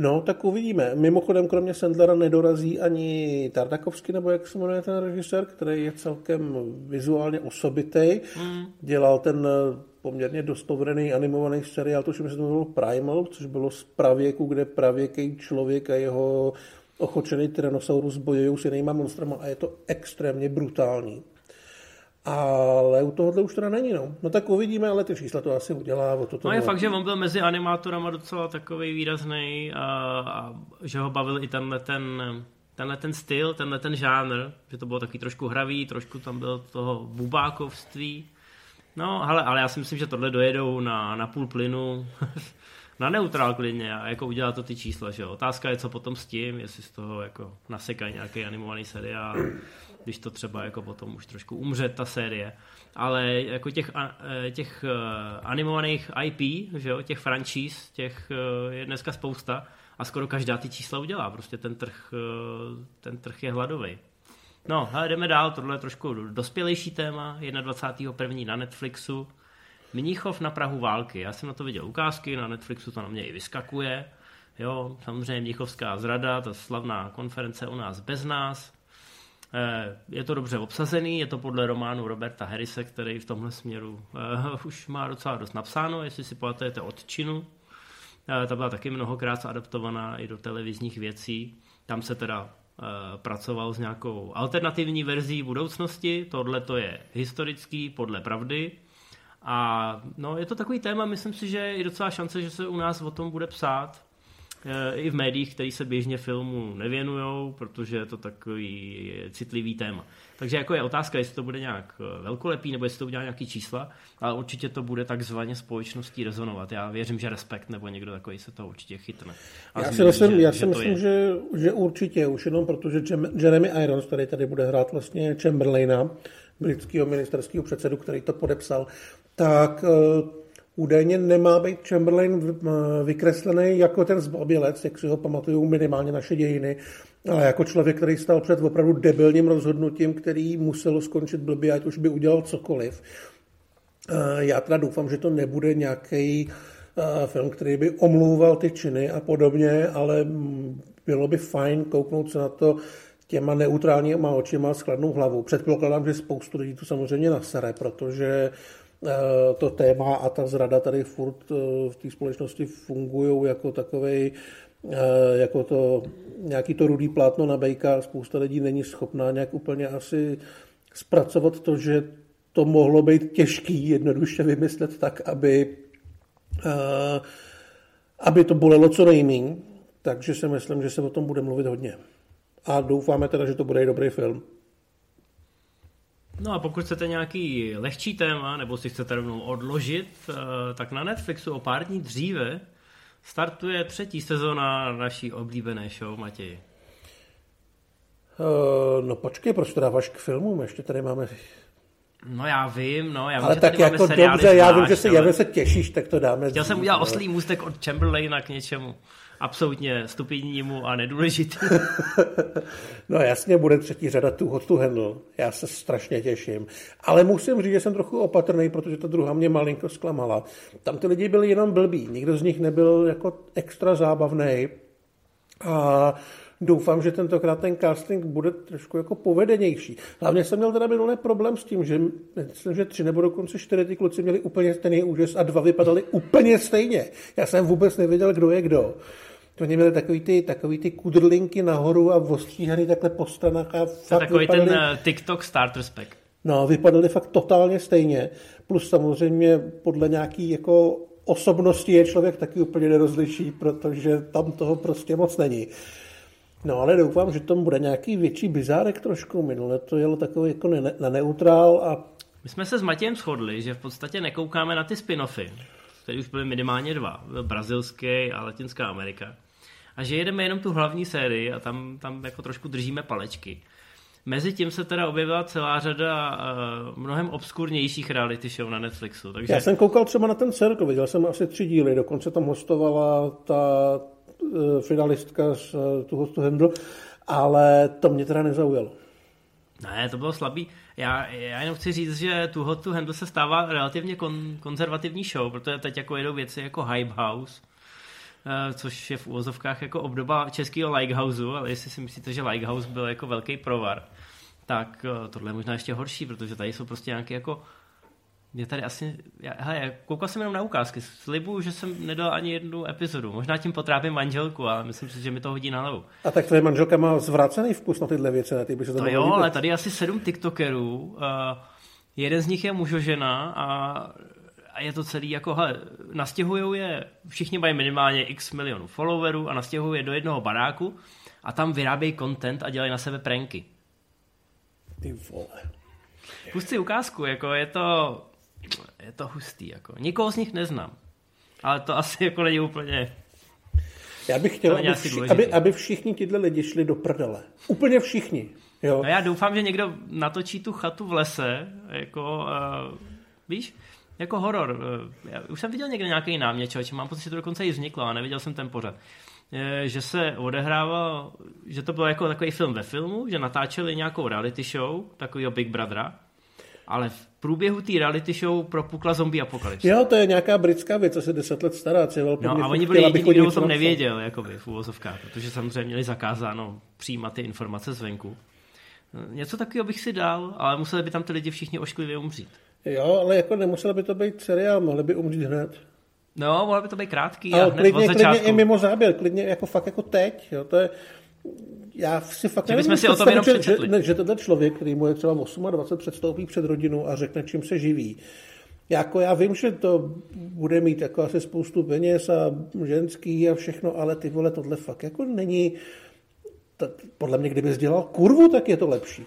No, tak uvidíme. Mimochodem, kromě Sandlera nedorazí ani Tardakovsky, nebo jak se jmenuje ten režisér, který je celkem vizuálně osobitý. Mm. Dělal ten eh, poměrně dost povedený animovaný seriál, to se jmenovalo Primal, což bylo z pravěku, kde pravěký člověk a jeho ochočený Tyrannosaurus bojují s jinýma monstrama a je to extrémně brutální. Ale u tohohle už teda není, no. No tak uvidíme, ale ty čísla to asi udělá. O to no je fakt, že on byl mezi animátorama docela takový výrazný a, a že ho bavil i tenhle ten, tenhle ten styl, tenhle ten žánr, že to bylo taky trošku hravý, trošku tam bylo toho bubákovství. No, ale, ale já si myslím, že tohle dojedou na, na půl plynu, na neutrál klidně a jako udělá to ty čísla, že jo. Otázka je, co potom s tím, jestli z toho jako nasekají nějaký animovaný seriál když to třeba jako potom už trošku umře ta série. Ale jako těch, e, těch e, animovaných IP, že jo, těch franchise, těch e, je dneska spousta a skoro každá ty čísla udělá. Prostě ten trh, ten trh je hladový. No, ale jdeme dál, tohle je trošku dospělejší téma, 21. na Netflixu. Mníchov na Prahu války. Já jsem na to viděl ukázky, na Netflixu to na mě i vyskakuje. Jo, samozřejmě Mnichovská zrada, ta slavná konference u nás bez nás. Eh, je to dobře obsazený, je to podle románu Roberta Harrise, který v tomhle směru uh, už má docela dost napsáno, jestli si pamatujete odčinu. Uh, ta byla taky mnohokrát adaptovaná i do televizních věcí. Tam se teda pracoval s nějakou alternativní verzí budoucnosti, tohle to je historický podle pravdy. A no, je to takový téma, myslím si, že je docela šance, že se u nás o tom bude psát i v médiích, které se běžně filmu nevěnují, protože je to takový citlivý téma. Takže jako je otázka, jestli to bude nějak eh, velkolepý, nebo jestli to udělá nějaký čísla, ale určitě to bude takzvaně společností rezonovat. Já věřím, že Respekt nebo někdo takový se to určitě chytne. A já si myslím, že, já si myslím že, že určitě, už jenom protože Jeremy Irons, který tady bude hrát vlastně Chamberlaina, britského ministerského předsedu, který to podepsal, tak eh, údajně nemá být Chamberlain vykreslený jako ten zbabělec, jak si ho pamatují minimálně naše dějiny, ale jako člověk, který stal před opravdu debilním rozhodnutím, který muselo skončit blbě, ať už by udělal cokoliv. Já teda doufám, že to nebude nějaký film, který by omlouval ty činy a podobně, ale bylo by fajn kouknout se na to těma neutrálníma očima s chladnou hlavou. Předpokládám, že spoustu lidí to samozřejmě nasere, protože Eh, to téma a ta zrada tady furt eh, v té společnosti fungují jako takový eh, jako to, nějaký to rudý plátno na bejka. Spousta lidí není schopná nějak úplně asi zpracovat to, že to mohlo být těžký jednoduše vymyslet tak, aby, aby to bolelo co nejméně. Takže si myslím, že se o tom bude mluvit hodně. A doufáme teda, že to bude i dobrý film. No a pokud chcete nějaký lehčí téma, nebo si chcete rovnou odložit, eh, tak na Netflixu o pár dní dříve startuje třetí sezona naší oblíbené show, Matěj. Uh, no počkej, proč to dáváš k filmům? Ještě tady máme... No já vím, no já vím, Ale že tak tady jako máme dobře, já vím, že se, ale... já vím, se těšíš, tak to dáme. Chtěl jsem udělat oslý můstek od Chamberlaina k něčemu absolutně stupidnímu a nedůležitý. no jasně, bude třetí řada tu hotu handle. Já se strašně těším. Ale musím říct, že jsem trochu opatrný, protože ta druhá mě malinko zklamala. Tam ty lidi byli jenom blbí. Nikdo z nich nebyl jako extra zábavný. A doufám, že tentokrát ten casting bude trošku jako povedenější. Hlavně jsem měl teda minulý problém s tím, že myslím, že tři nebo dokonce čtyři ty kluci měli úplně stejný úžas a dva vypadali úplně stejně. Já jsem vůbec nevěděl, kdo je kdo. Oni měli takový ty, takový ty kudrlinky nahoru a ostříhaný takhle po stranách. A fakt takový vypadali, ten uh, TikTok starter spec. No, vypadali fakt totálně stejně. Plus samozřejmě podle nějaký jako osobnosti je člověk taky úplně nerozliší, protože tam toho prostě moc není. No ale doufám, že tam bude nějaký větší bizárek trošku. Minule to jelo takový jako ne, na neutrál a... My jsme se s Matějem shodli, že v podstatě nekoukáme na ty spin-offy, které už byly minimálně dva, brazilský a Latinská Amerika a že jedeme jenom tu hlavní sérii a tam, tam jako trošku držíme palečky. Mezi tím se teda objevila celá řada uh, mnohem obskurnějších reality show na Netflixu. Takže... Já jsem koukal třeba na ten Circle, viděl jsem asi tři díly, dokonce tam hostovala ta uh, finalistka z uh, tu hostu Handle, ale to mě teda nezaujalo. Ne, to bylo slabý. Já, já jenom chci říct, že tu Hot to Handle se stává relativně kon, konzervativní show, protože teď jako jedou věci jako Hype House, což je v úvozovkách jako obdoba českého Lighthouse, ale jestli si myslíte, že Lighthouse byl jako velký provar, tak eh, tohle je možná ještě horší, protože tady jsou prostě nějaké jako Je tady asi, já, hele, koukal jsem jenom na ukázky, slibuju, že jsem nedal ani jednu epizodu. Možná tím potrápím manželku, ale myslím si, že mi to hodí na hlavu. A tak tvoje manželka má zvrácený vkus na tyhle věci, na ty by se to, jo, ale tady asi sedm TikTokerů. Uh, jeden z nich je mužožena a, a je to celý jako, hele, nastěhujou je, všichni mají minimálně x milionů followerů a nastěhují je do jednoho baráku a tam vyrábějí content a dělají na sebe pranky. Ty vole. Pust si ukázku, jako je to, je to hustý, jako. Nikoho z nich neznám. Ale to asi jako není úplně... Já bych chtěl, aby, vši, aby, aby všichni tyhle lidi šli do prdele. Úplně všichni. Jo. No já doufám, že někdo natočí tu chatu v lese, jako, uh, víš, jako horor. Uh, já už jsem viděl někde nějaký námět, člověče, mám pocit, že to dokonce i vzniklo, a neviděl jsem ten pořad. Eh, Že se odehrával, že to bylo jako takový film ve filmu, že natáčeli nějakou reality show, takovýho Big Brothera, ale v průběhu té reality show propukla zombie apokalypse. Jo, to je nějaká britská věc, asi deset let stará. Po No a oni byli jediní, kdo o tom nevěděl, jakoby, v úvozovkách, protože samozřejmě měli zakázáno přijímat ty informace zvenku. Něco takového bych si dal, ale museli by tam ty lidi všichni ošklivě umřít. Jo, ale jako nemuselo by to být seriál, mohli by umřít hned. No, mohlo by to být krátký Ale a hned od klidně, klidně začátku. i mimo záběr, klidně jako fakt jako teď. Jo, to je, já si fakt Že neumím si o tom jenom že, že, ne, že tenhle člověk, který mu je třeba 28, předstoupí před rodinu a řekne, čím se živí. Jako já vím, že to bude mít jako asi spoustu peněz a ženský a všechno, ale ty vole, tohle fakt jako není... To, podle mě, kdybys dělal kurvu, tak je to lepší.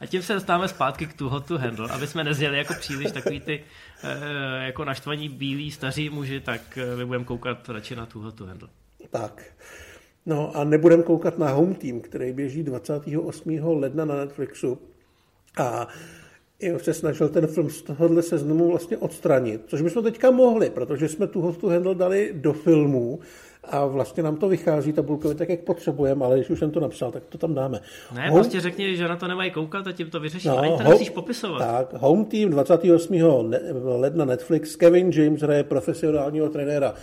A tím se dostáváme zpátky k tu hot to handle, aby jsme nezjeli jako příliš takový ty eh, jako naštvaní bílí staří muži, tak eh, my budeme koukat radši na tu hot to handle. Tak. No a nebudem koukat na Home Team, který běží 28. ledna na Netflixu. A já se snažil ten film z tohohle seznamu vlastně odstranit, což bychom teďka mohli, protože jsme tu hostu handle dali do filmu a vlastně nám to vychází tabulkově tak, jak potřebujeme, ale když už jsem to napsal, tak to tam dáme. Ne, Home- prostě řekni, že na to nemají koukat a tím to vyřeším. No, Ani to ho- nemusíš popisovat. Tak, Home Team 28. ne- ledna Netflix. Kevin James hraje profesionálního trenéra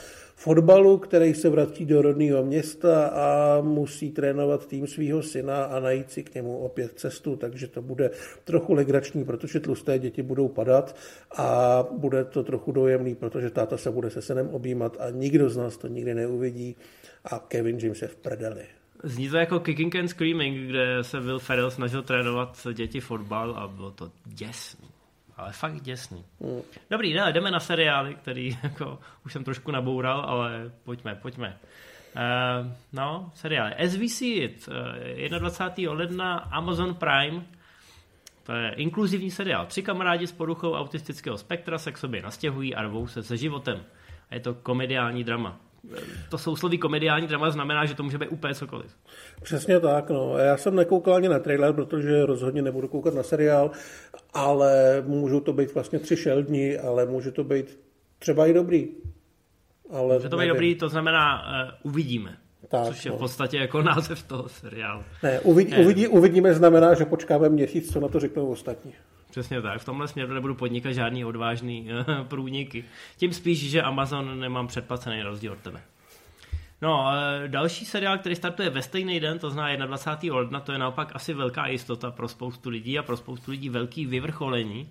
fotbalu, který se vrací do rodného města a musí trénovat tým svého syna a najít si k němu opět cestu, takže to bude trochu legrační, protože tlusté děti budou padat a bude to trochu dojemný, protože táta se bude se synem objímat a nikdo z nás to nikdy neuvidí a Kevin James je v prdeli. Zní to jako Kicking and Screaming, kde se Will Ferrell snažil trénovat děti fotbal a bylo to děsný. Ale fakt děsný. Mm. Dobrý, ne, jdeme na seriály, který jako, už jsem trošku naboural, ale pojďme, pojďme. Uh, no, seriály. As we see it, uh, 21. ledna Amazon Prime, to je inkluzivní seriál. Tři kamarádi s poruchou autistického spektra se k sobě nastěhují a rvou se se životem. A je to komediální drama. Eh, To sousloví komediální drama znamená, že to může být úplně cokoliv. Přesně tak, no. Já jsem nekoukal ani na trailer, protože rozhodně nebudu koukat na seriál, ale můžou to být vlastně tři šeldní, ale může to být třeba i dobrý. Ale Že to být nevím. dobrý, to znamená uh, uvidíme. Tak, což je no. v podstatě jako název toho seriálu. Ne, uvidí, Ne. uvidí, uvidíme znamená, že počkáme měsíc, co na to řeknou ostatní. Přesně tak. V tomhle směru nebudu podnikat žádný odvážný uh, průniky. Tím spíš, že Amazon nemám předplacený rozdíl od tebe. No, další seriál, který startuje ve stejný den, to znamená 21. ledna, to je naopak asi velká jistota pro spoustu lidí a pro spoustu lidí velký vyvrcholení,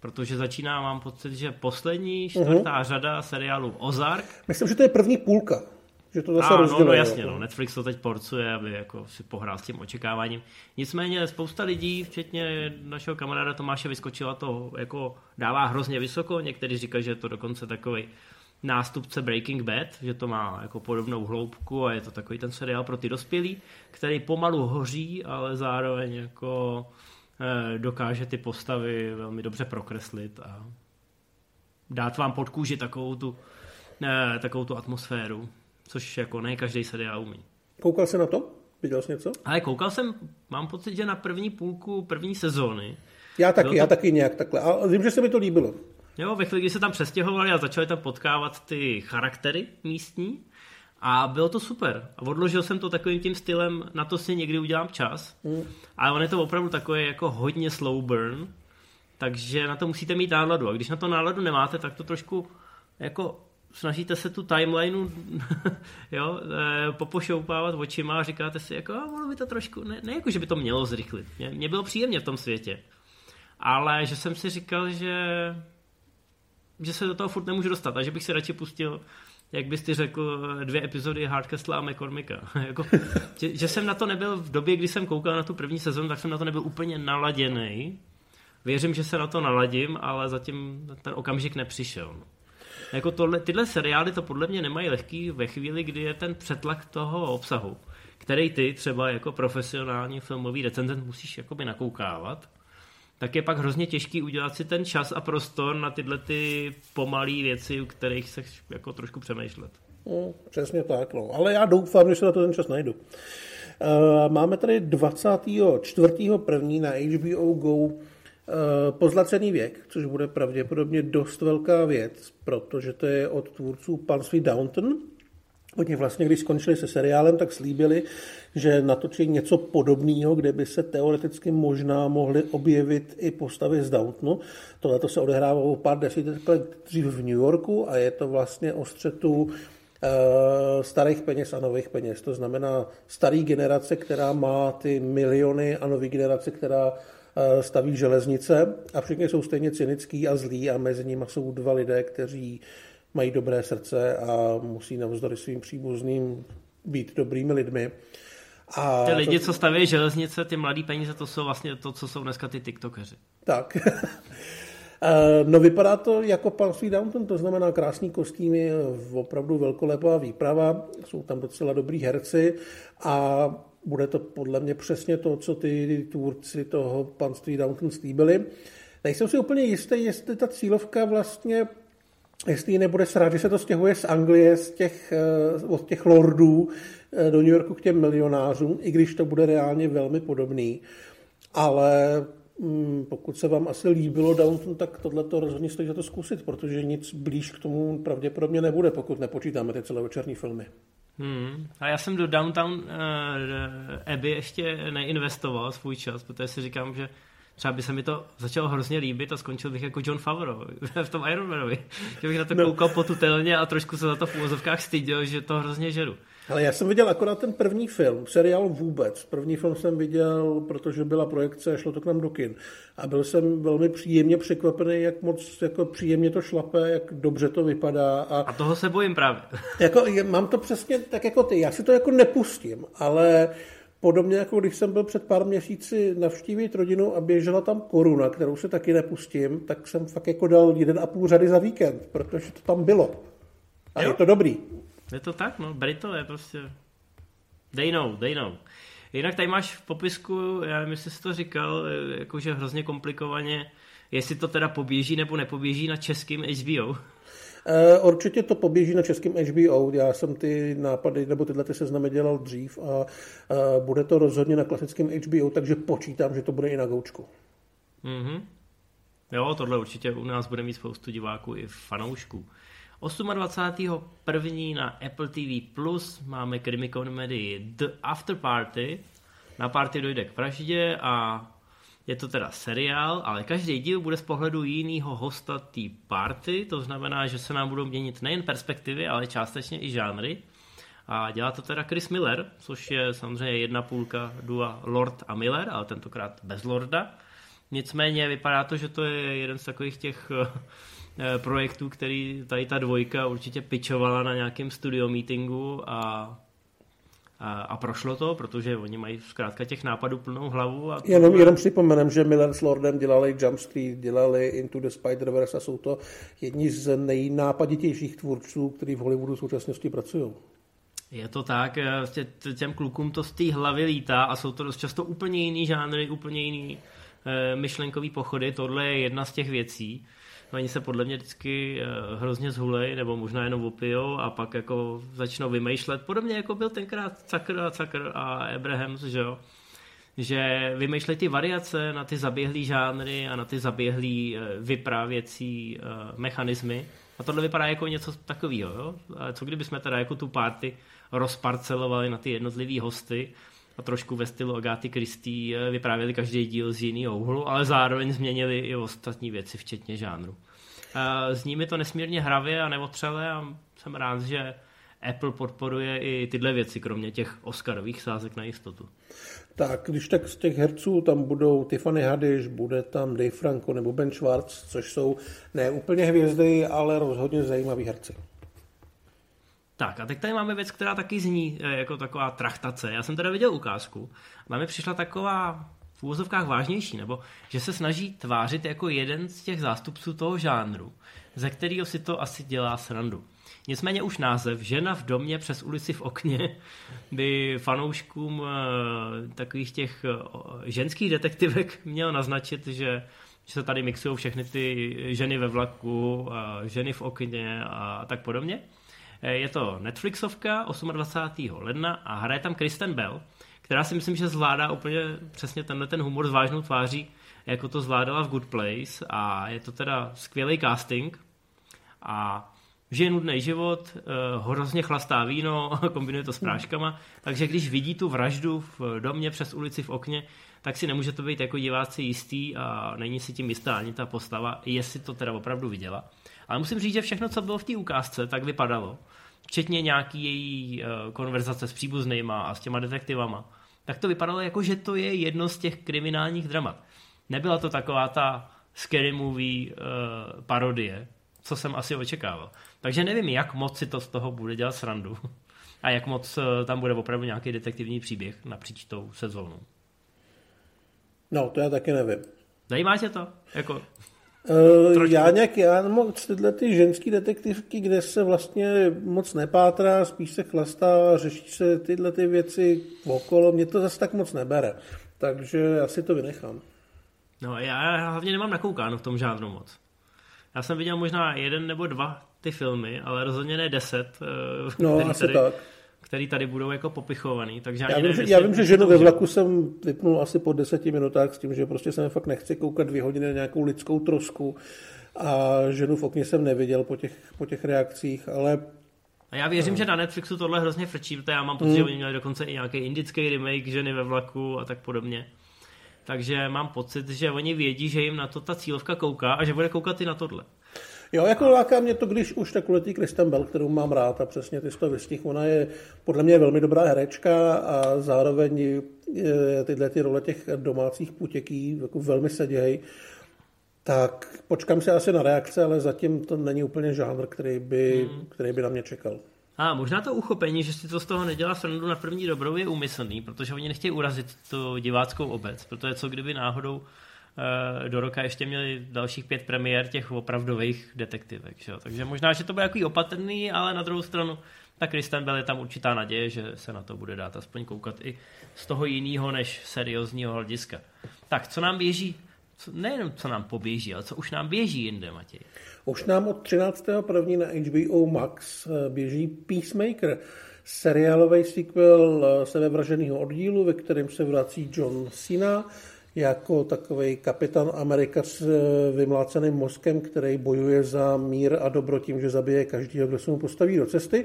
protože začíná, mám pocit, že poslední čtvrtá uh-huh. řada seriálu Ozark, Myslím, že to je první půlka. Že to zase a, no, no jasně, jako. no, Netflix to teď porcuje, aby jako si pohrál s tím očekáváním. Nicméně spousta lidí, včetně našeho kamaráda Tomáše Vyskočila, to jako dává hrozně vysoko. Někteří říkají, že je to dokonce takový nástupce Breaking Bad, že to má jako podobnou hloubku a je to takový ten seriál pro ty dospělí, který pomalu hoří, ale zároveň jako eh, dokáže ty postavy velmi dobře prokreslit a dát vám pod kůži takovou tu, eh, takovou tu atmosféru, což jako ne každý seriál umí. Koukal jsi na to? Viděl jsi něco? Ale koukal jsem, mám pocit, že na první půlku první sezóny, Já taky, to- já taky nějak takhle. A vím, že se mi to líbilo. Jo, ve chvíli, kdy se tam přestěhovali a začali tam potkávat ty charaktery místní a bylo to super. A odložil jsem to takovým tím stylem, na to si někdy udělám čas. Mm. Ale on je to opravdu takový jako hodně slow burn, takže na to musíte mít náladu. A když na to náladu nemáte, tak to trošku jako snažíte se tu timelineu jo, eh, popošoupávat očima a říkáte si, jako, a ono by to trošku, ne, ne jako, že by to mělo zrychlit. Mě, mě bylo příjemně v tom světě. Ale že jsem si říkal, že že se do toho furt nemůžu dostat a že bych si radši pustil jak bys ty řekl, dvě epizody Hardcastle a McCormicka. jako, že, že, jsem na to nebyl v době, kdy jsem koukal na tu první sezonu, tak jsem na to nebyl úplně naladěný. Věřím, že se na to naladím, ale zatím ten okamžik nepřišel. Jako tohle, tyhle seriály to podle mě nemají lehký ve chvíli, kdy je ten přetlak toho obsahu, který ty třeba jako profesionální filmový recenzent musíš jakoby nakoukávat tak je pak hrozně těžký udělat si ten čas a prostor na tyhle ty pomalé věci, u kterých se jako trošku přemýšlet. No, přesně tak, no. Ale já doufám, že se na to ten čas najdu. Uh, máme tady 24.1. na HBO Go uh, pozlacený věk, což bude pravděpodobně dost velká věc, protože to je od tvůrců Panství Downton, Oni vlastně, když skončili se seriálem, tak slíbili, že natočí něco podobného, kde by se teoreticky možná mohly objevit i postavy z Downtonu. Tohle to se odehrává o pár desítek let dřív v New Yorku a je to vlastně o střetu eh, starých peněz a nových peněz. To znamená starý generace, která má ty miliony a nový generace, která eh, staví železnice a všichni jsou stejně cynický a zlí a mezi nimi jsou dva lidé, kteří mají dobré srdce a musí navzdory svým příbuzným být dobrými lidmi. A ty lidi, to... co staví železnice, ty mladý peníze, to jsou vlastně to, co jsou dneska ty tiktokeři. Tak. no vypadá to jako pan Sweet Downton, to znamená krásný kostýmy, opravdu velkolepá výprava, jsou tam docela dobrý herci a bude to podle mě přesně to, co ty tvůrci toho panství Downton slíbili. Nejsem si úplně jistý, jestli ta cílovka vlastně jestli ji nebude srát, že se to stěhuje z Anglie, z těch, eh, od těch lordů eh, do New Yorku k těm milionářům, i když to bude reálně velmi podobný. Ale mm, pokud se vám asi líbilo Downton, tak tohle to rozhodně stojí za to zkusit, protože nic blíž k tomu pravděpodobně nebude, pokud nepočítáme ty celovečerní filmy. Hmm. A já jsem do Downtown uh, Abbey ještě neinvestoval svůj čas, protože si říkám, že třeba by se mi to začalo hrozně líbit a skončil bych jako John Favreau v tom Ironmanovi. Že bych na to no. koukal potutelně a trošku se za to v úvozovkách styděl, že to hrozně žeru. Ale já jsem viděl akorát ten první film, seriál vůbec. První film jsem viděl, protože byla projekce a šlo to k nám do kin. A byl jsem velmi příjemně překvapený, jak moc jako příjemně to šlape, jak dobře to vypadá. A, a toho se bojím právě. Jako, mám to přesně tak jako ty. Já si to jako nepustím, ale Podobně jako když jsem byl před pár měsíci navštívit rodinu a běžela tam koruna, kterou se taky nepustím, tak jsem fakt jako dal jeden a půl řady za víkend, protože to tam bylo. A jo? je to dobrý. Je to tak, no, Brito je prostě... They know, they know. Jinak tady máš v popisku, já nevím, jestli jsi to říkal, jakože hrozně komplikovaně, jestli to teda poběží nebo nepoběží na českým HBO. Eh, určitě to poběží na českém HBO. Já jsem ty nápady nebo tyhle ty seznamy dělal dřív a eh, bude to rozhodně na klasickém HBO, takže počítám, že to bude i na goučku. Mm-hmm. Jo, tohle určitě u nás bude mít spoustu diváků i fanoušků. 28.1. na Apple TV Plus máme krimi komedii The After Party. Na party dojde k vraždě a je to teda seriál, ale každý díl bude z pohledu jiného hosta té party, to znamená, že se nám budou měnit nejen perspektivy, ale částečně i žánry. A dělá to teda Chris Miller, což je samozřejmě jedna půlka dua Lord a Miller, ale tentokrát bez Lorda. Nicméně vypadá to, že to je jeden z takových těch eh, projektů, který tady ta dvojka určitě pičovala na nějakém studio meetingu a a, a prošlo to, protože oni mají zkrátka těch nápadů plnou hlavu. A jenom, jenom připomenem, že Miller s Lordem dělali Jump Street, dělali Into the Spider-Verse a jsou to jedni z nejnápaditějších tvůrců, kteří v Hollywoodu v současnosti pracují. Je to tak, vlastně těm klukům to z té hlavy lítá a jsou to dost často úplně jiný žánry, úplně jiný e, myšlenkový pochody. Tohle je jedna z těch věcí. Oni se podle mě vždycky eh, hrozně zhulej, nebo možná jenom opijou a pak jako začnou vymýšlet. Podobně jako byl tenkrát Cakr a Cakr a Abrahams, že jo že vymýšlejí ty variace na ty zaběhlý žánry a na ty zaběhlý eh, vyprávěcí eh, mechanismy. A tohle vypadá jako něco takového. Jo? A co kdyby jsme teda jako tu party rozparcelovali na ty jednotlivý hosty a trošku ve stylu Agáty Kristý vyprávěli každý díl z jiného úhlu, ale zároveň změnili i ostatní věci, včetně žánru. Zní mi to nesmírně hravě a neotřele a jsem rád, že Apple podporuje i tyhle věci, kromě těch Oscarových sázek na jistotu. Tak, když tak z těch herců tam budou Tiffany Haddish, bude tam Dave Franco nebo Ben Schwartz, což jsou ne úplně hvězdy, ale rozhodně zajímaví herci. Tak a teď tady máme věc, která taky zní eh, jako taková trachtace. Já jsem teda viděl ukázku. A mi přišla taková v úvozovkách vážnější, nebo že se snaží tvářit jako jeden z těch zástupců toho žánru, ze kterého si to asi dělá srandu. Nicméně už název Žena v domě přes ulici v okně by fanouškům e, takových těch e, ženských detektivek měl naznačit, že, že se tady mixují všechny ty ženy ve vlaku, ženy v okně a tak podobně. E, je to Netflixovka 28. ledna a hraje tam Kristen Bell, která si myslím, že zvládá úplně přesně tenhle ten humor s vážnou tváří, jako to zvládala v Good Place a je to teda skvělý casting a žije nudný život, uh, hrozně chlastá víno, kombinuje to s práškama, takže když vidí tu vraždu v domě přes ulici v okně, tak si nemůže to být jako diváci jistý a není si tím jistá ani ta postava, jestli to teda opravdu viděla. Ale musím říct, že všechno, co bylo v té ukázce, tak vypadalo. Včetně nějaký její uh, konverzace s příbuznýma a s těma detektivama. Tak to vypadalo jako, že to je jedno z těch kriminálních dramat. Nebyla to taková ta scary movie uh, parodie, co jsem asi očekával. Takže nevím, jak moc si to z toho bude dělat srandu a jak moc eh, tam bude opravdu nějaký detektivní příběh napříč tou sezónou. No, to já taky nevím. Zajímá tě to? Jako... Uh, já nějak, já moc tyhle ty ženský detektivky, kde se vlastně moc nepátrá, spíš se chlastá, řeší se tyhle ty věci okolo, mě to zase tak moc nebere. Takže já si to vynechám. No já hlavně nemám nakoukáno v tom žádnou moc. Já jsem viděl možná jeden nebo dva ty filmy, ale rozhodně ne deset, eh, no, asi tady, tak. Který tady budou jako popichovaný. Takže já, vím, že, já vím, že ženu ve vlaku jsem vypnul asi po deseti minutách s tím, že prostě jsem fakt nechci koukat dvě hodiny na nějakou lidskou trosku a ženu v okně jsem neviděl po těch, po těch reakcích, ale a já věřím, no. že na Netflixu tohle hrozně frčí, protože já mám pocit, mm. že oni měli dokonce i nějaký indický remake ženy ve vlaku a tak podobně. Takže mám pocit, že oni vědí, že jim na to ta cílovka kouká a že bude koukat i na tohle. Jo, jako láká mě to, když už tak letí Kristen Bell, kterou mám rád a přesně ty to vystih. Ona je podle mě velmi dobrá herečka a zároveň tyhle ty role těch domácích putěký jako velmi sedějí. Tak počkám se asi na reakce, ale zatím to není úplně žánr, který by, hmm. který by na mě čekal. A možná to uchopení, že si to z toho nedělá srandu na první dobrou, je úmyslný, protože oni nechtějí urazit tu diváckou obec, protože co kdyby náhodou do roka ještě měli dalších pět premiér těch opravdových detektivek. Že? Takže možná, že to bude takový opatrný, ale na druhou stranu tak Kristen Bell je tam určitá naděje, že se na to bude dát aspoň koukat i z toho jiného než seriózního hlediska. Tak, co nám běží, co, nejenom co nám poběží, ale co už nám běží jinde, Matěj. Už nám od 13.1. na HBO Max eh, běží Peacemaker, seriálový sequel eh, sebevraženého oddílu, ve kterém se vrací John Cena jako takový kapitán Amerika s eh, vymláceným mozkem, který bojuje za mír a dobro tím, že zabije každého, kdo se mu postaví do cesty.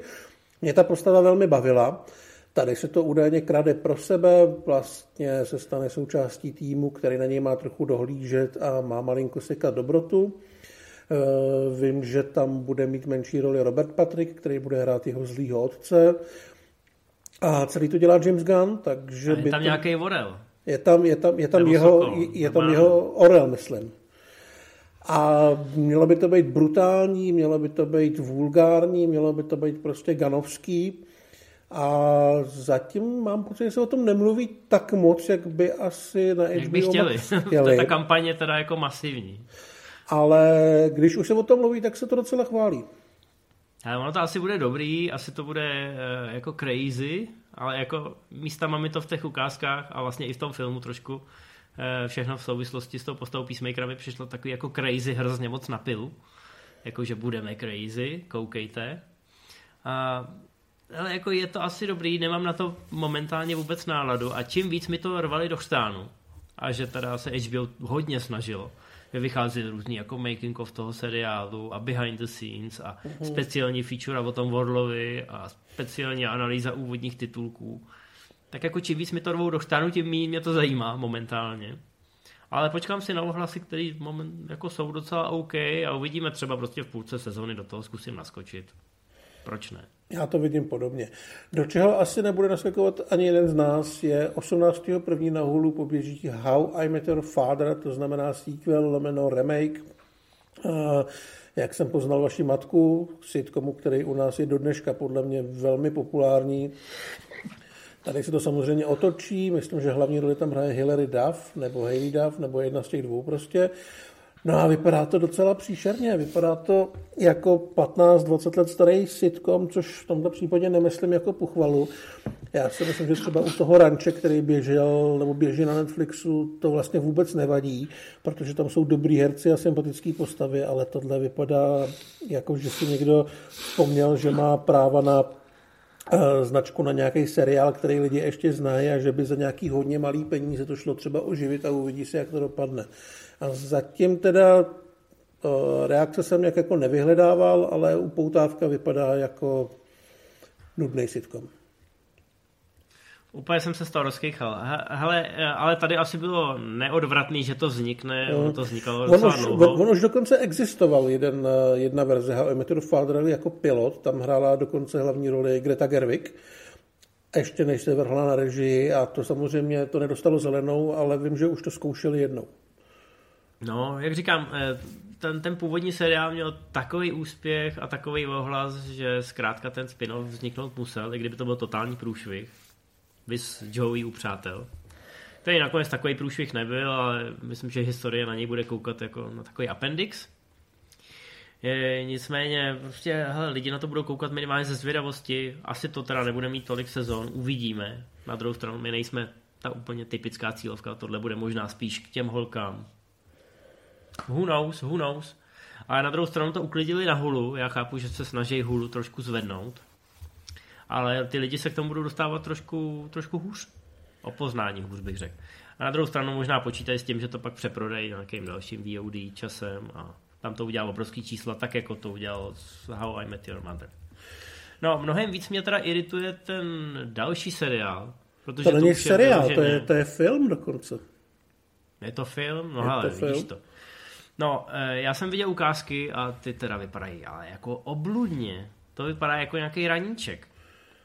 Mě ta postava velmi bavila. Tady se to údajně krade pro sebe, vlastně se stane součástí týmu, který na něj má trochu dohlížet a má malinko sekat dobrotu. Eh, vím, že tam bude mít menší roli Robert Patrick, který bude hrát jeho zlýho otce. A celý to dělá James Gunn, takže... A je tam to... nějaký Vorel. Je tam, je tam, je tam, jeho, Sokol, je tam jeho Orel, myslím. A mělo by to být brutální, mělo by to být vulgární, mělo by to být prostě ganovský. A zatím mám pocit, že se o tom nemluví tak moc, jak by asi na HBO jak by chtěli. chtěli. Ta kampaně je teda jako masivní ale když už se o tom mluví, tak se to docela chválí. Ale ono to asi bude dobrý, asi to bude uh, jako crazy, ale jako místama mi to v těch ukázkách a vlastně i v tom filmu trošku uh, všechno v souvislosti s tou postavou Peacemakera mi přišlo takový jako crazy hrozně moc na pilu. Jako, že budeme crazy, koukejte. A ale jako je to asi dobrý, nemám na to momentálně vůbec náladu a čím víc mi to rvali do chřtánu a že teda se HBO hodně snažilo, vychází různý jako making of toho seriálu a behind the scenes a uh-huh. speciální feature o tom Warlovi a speciální analýza úvodních titulků. Tak jako čím víc mi to rvou do štánu, tím méně mě to zajímá momentálně. Ale počkám si na ohlasy, které moment, jako jsou docela OK a uvidíme třeba prostě v půlce sezóny do toho zkusím naskočit. Proč ne? Já to vidím podobně. Do čeho asi nebude naskakovat ani jeden z nás, je 18.1. na Hulu poběží How I Met Your Father, to znamená sequel, lomeno remake. Jak jsem poznal vaši matku, sitcomu, který u nás je do dneška podle mě velmi populární. Tady se to samozřejmě otočí, myslím, že hlavní roli tam hraje Hilary Duff, nebo Hayley Duff, nebo jedna z těch dvou prostě. No a vypadá to docela příšerně. Vypadá to jako 15-20 let starý sitcom, což v tomto případě nemyslím jako pochvalu. Já si myslím, že třeba u toho ranče, který běžel nebo běží na Netflixu, to vlastně vůbec nevadí, protože tam jsou dobrý herci a sympatické postavy, ale tohle vypadá jako, že si někdo vzpomněl, že má práva na značku na nějaký seriál, který lidi ještě znají a že by za nějaký hodně malý peníze to šlo třeba oživit a uvidí se, jak to dopadne. A zatím teda eh, reakce jsem nějak jako nevyhledával, ale upoutávka vypadá jako nudný sitcom. Úplně jsem se z toho rozkýchal. Hele, ale tady asi bylo neodvratný, že to vznikne, no. to vznikalo on už, dlouho. On, on už dokonce existoval jeden, eh, jedna verze How I Met Your Father jako pilot, tam hrála dokonce hlavní roli Greta Gerwig, ještě než se vrhla na režii a to samozřejmě to nedostalo zelenou, ale vím, že už to zkoušeli jednou. No, jak říkám, eh, ten, ten původní seriál měl takový úspěch a takový ohlas, že zkrátka ten spin-off vzniknout musel, i kdyby to byl totální průšvih. Vys Joey u přátel. Který nakonec takový průšvih nebyl, ale myslím, že historie na něj bude koukat jako na takový appendix. Je, nicméně, prostě, hele, lidi na to budou koukat minimálně ze zvědavosti. Asi to teda nebude mít tolik sezon, uvidíme. Na druhou stranu, my nejsme ta úplně typická cílovka, tohle bude možná spíš k těm holkám, Who knows, who knows. Ale na druhou stranu to uklidili na hulu. Já chápu, že se snaží hulu trošku zvednout. Ale ty lidi se k tomu budou dostávat trošku, trošku hůř. O poznání hůř bych řekl. A na druhou stranu možná počítají s tím, že to pak přeprodají nějakým dalším VOD časem a tam to udělal obrovský čísla, tak jako to udělal s How I Met Your Mother. No, mnohem víc mě teda irituje ten další seriál. Protože to není seriál, to je, to je film dokonce. Je to film? No je ale, to vidíš to. No, eh, já jsem viděl ukázky a ty teda vypadají ale jako obludně. To vypadá jako nějaký raníček.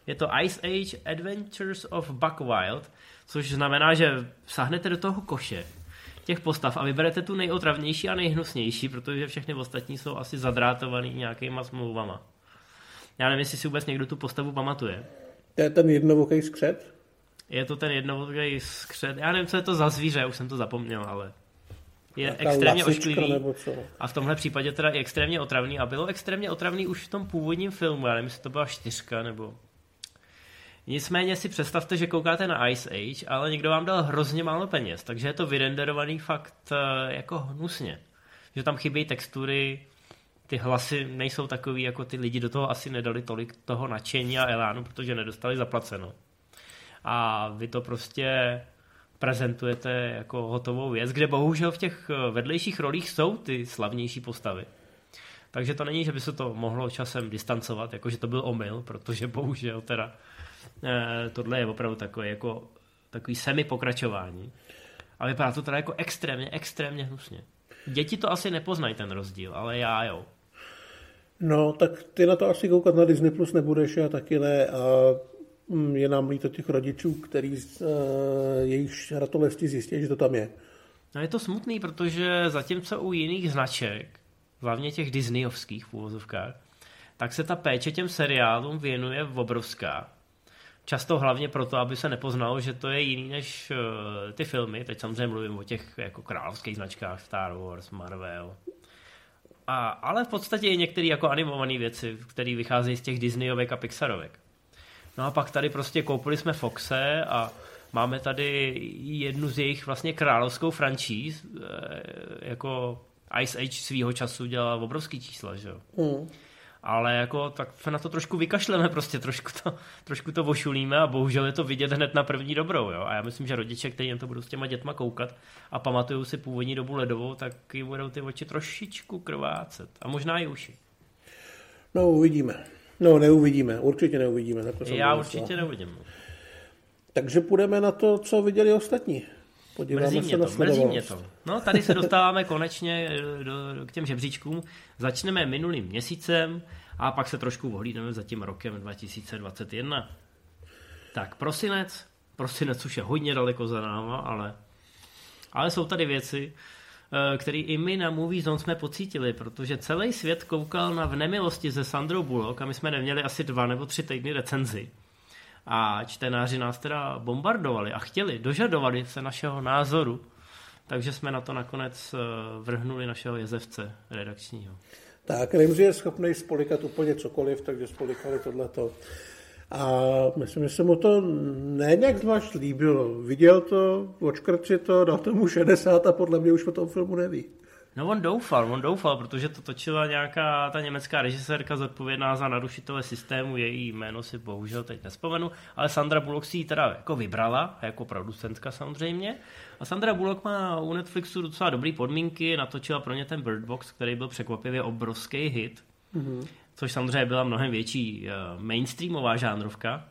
Je to Ice Age Adventures of Buck Wild, což znamená, že sáhnete do toho koše těch postav a vyberete tu nejotravnější a nejhnusnější, protože všechny ostatní jsou asi zadrátovaný nějakýma smlouvama. Já nevím, jestli si vůbec někdo tu postavu pamatuje. To je ten jednovoký skřet? Je to ten jednovoký skřet. Já nevím, co je to za zvíře, už jsem to zapomněl, ale je Jaká extrémně ošklivý a v tomhle případě teda je extrémně otravný a bylo extrémně otravný už v tom původním filmu, já nevím, jestli to byla čtyřka nebo... Nicméně si představte, že koukáte na Ice Age, ale někdo vám dal hrozně málo peněz, takže je to vyrenderovaný fakt eh, jako hnusně. Že tam chybí textury, ty hlasy nejsou takový, jako ty lidi do toho asi nedali tolik toho nadšení a elánu, protože nedostali zaplaceno. A vy to prostě prezentujete jako hotovou věc, kde bohužel v těch eh, vedlejších rolích jsou ty slavnější postavy. Takže to není, že by se to mohlo časem distancovat, jako že to byl omyl, protože bohužel teda tohle je opravdu takové jako takový semi pokračování. A vypadá to teda jako extrémně, extrémně hnusně. Děti to asi nepoznají ten rozdíl, ale já jo. No, tak ty na to asi koukat na Disney Plus nebudeš, já taky ne. A Mm, je nám líto těch rodičů, který uh, jejich ratolesti zjistí, že to tam je. No je to smutný, protože zatímco u jiných značek, hlavně těch Disneyovských v úvozovkách, tak se ta péče těm seriálům věnuje obrovská. Často hlavně proto, aby se nepoznalo, že to je jiný než uh, ty filmy. Teď samozřejmě mluvím o těch jako královských značkách Star Wars, Marvel. A, ale v podstatě i některé jako animované věci, které vycházejí z těch Disneyovek a Pixarovek. No a pak tady prostě koupili jsme Foxe a máme tady jednu z jejich vlastně královskou franšíz, eh, jako Ice Age svýho času dělala obrovský čísla, že jo. Mm. Ale jako tak se na to trošku vykašleme prostě, trošku to, trošku to vošulíme a bohužel je to vidět hned na první dobrou, jo. A já myslím, že rodiče, kteří to budou s těma dětma koukat a pamatují si původní dobu ledovou, tak jim budou ty oči trošičku krvácet. A možná i uši. No, uvidíme. No, neuvidíme, určitě neuvidíme. Já určitě neuvidím. Takže půjdeme na to, co viděli ostatní. Podíváme mrzí se mě to, mrzí mě to. No, tady se dostáváme konečně do, do, k těm žebříčkům. Začneme minulým měsícem A pak se trošku ohlídneme za tím rokem 2021. Tak prosinec, prosinec už je hodně daleko za náma, ale, ale jsou tady věci, eh, které i my na Movie Zone jsme pocítili, protože celý svět koukal na V nemilosti ze Sandrou Bullock a my jsme neměli asi dva nebo tři týdny recenzi. A čtenáři nás teda bombardovali a chtěli, dožadovali se našeho názoru, takže jsme na to nakonec eh, vrhnuli našeho jezevce redakčního. Tak, Rimzi je schopný spolikat úplně cokoliv, takže spolikali tohleto. A myslím, že se mu to ne nějak zvlášť líbilo. Viděl to, očkrt si to, dal tomu 60 a podle mě už o tom filmu neví. No on doufal, on doufal, protože to točila nějaká ta německá režisérka zodpovědná za narušitele systému, její jméno si bohužel teď nespomenu, ale Sandra Bullock si ji teda jako vybrala, jako producentka samozřejmě. A Sandra Bullock má u Netflixu docela dobré podmínky, natočila pro ně ten Bird Box, který byl překvapivě obrovský hit, mm-hmm. což samozřejmě byla mnohem větší uh, mainstreamová žánrovka,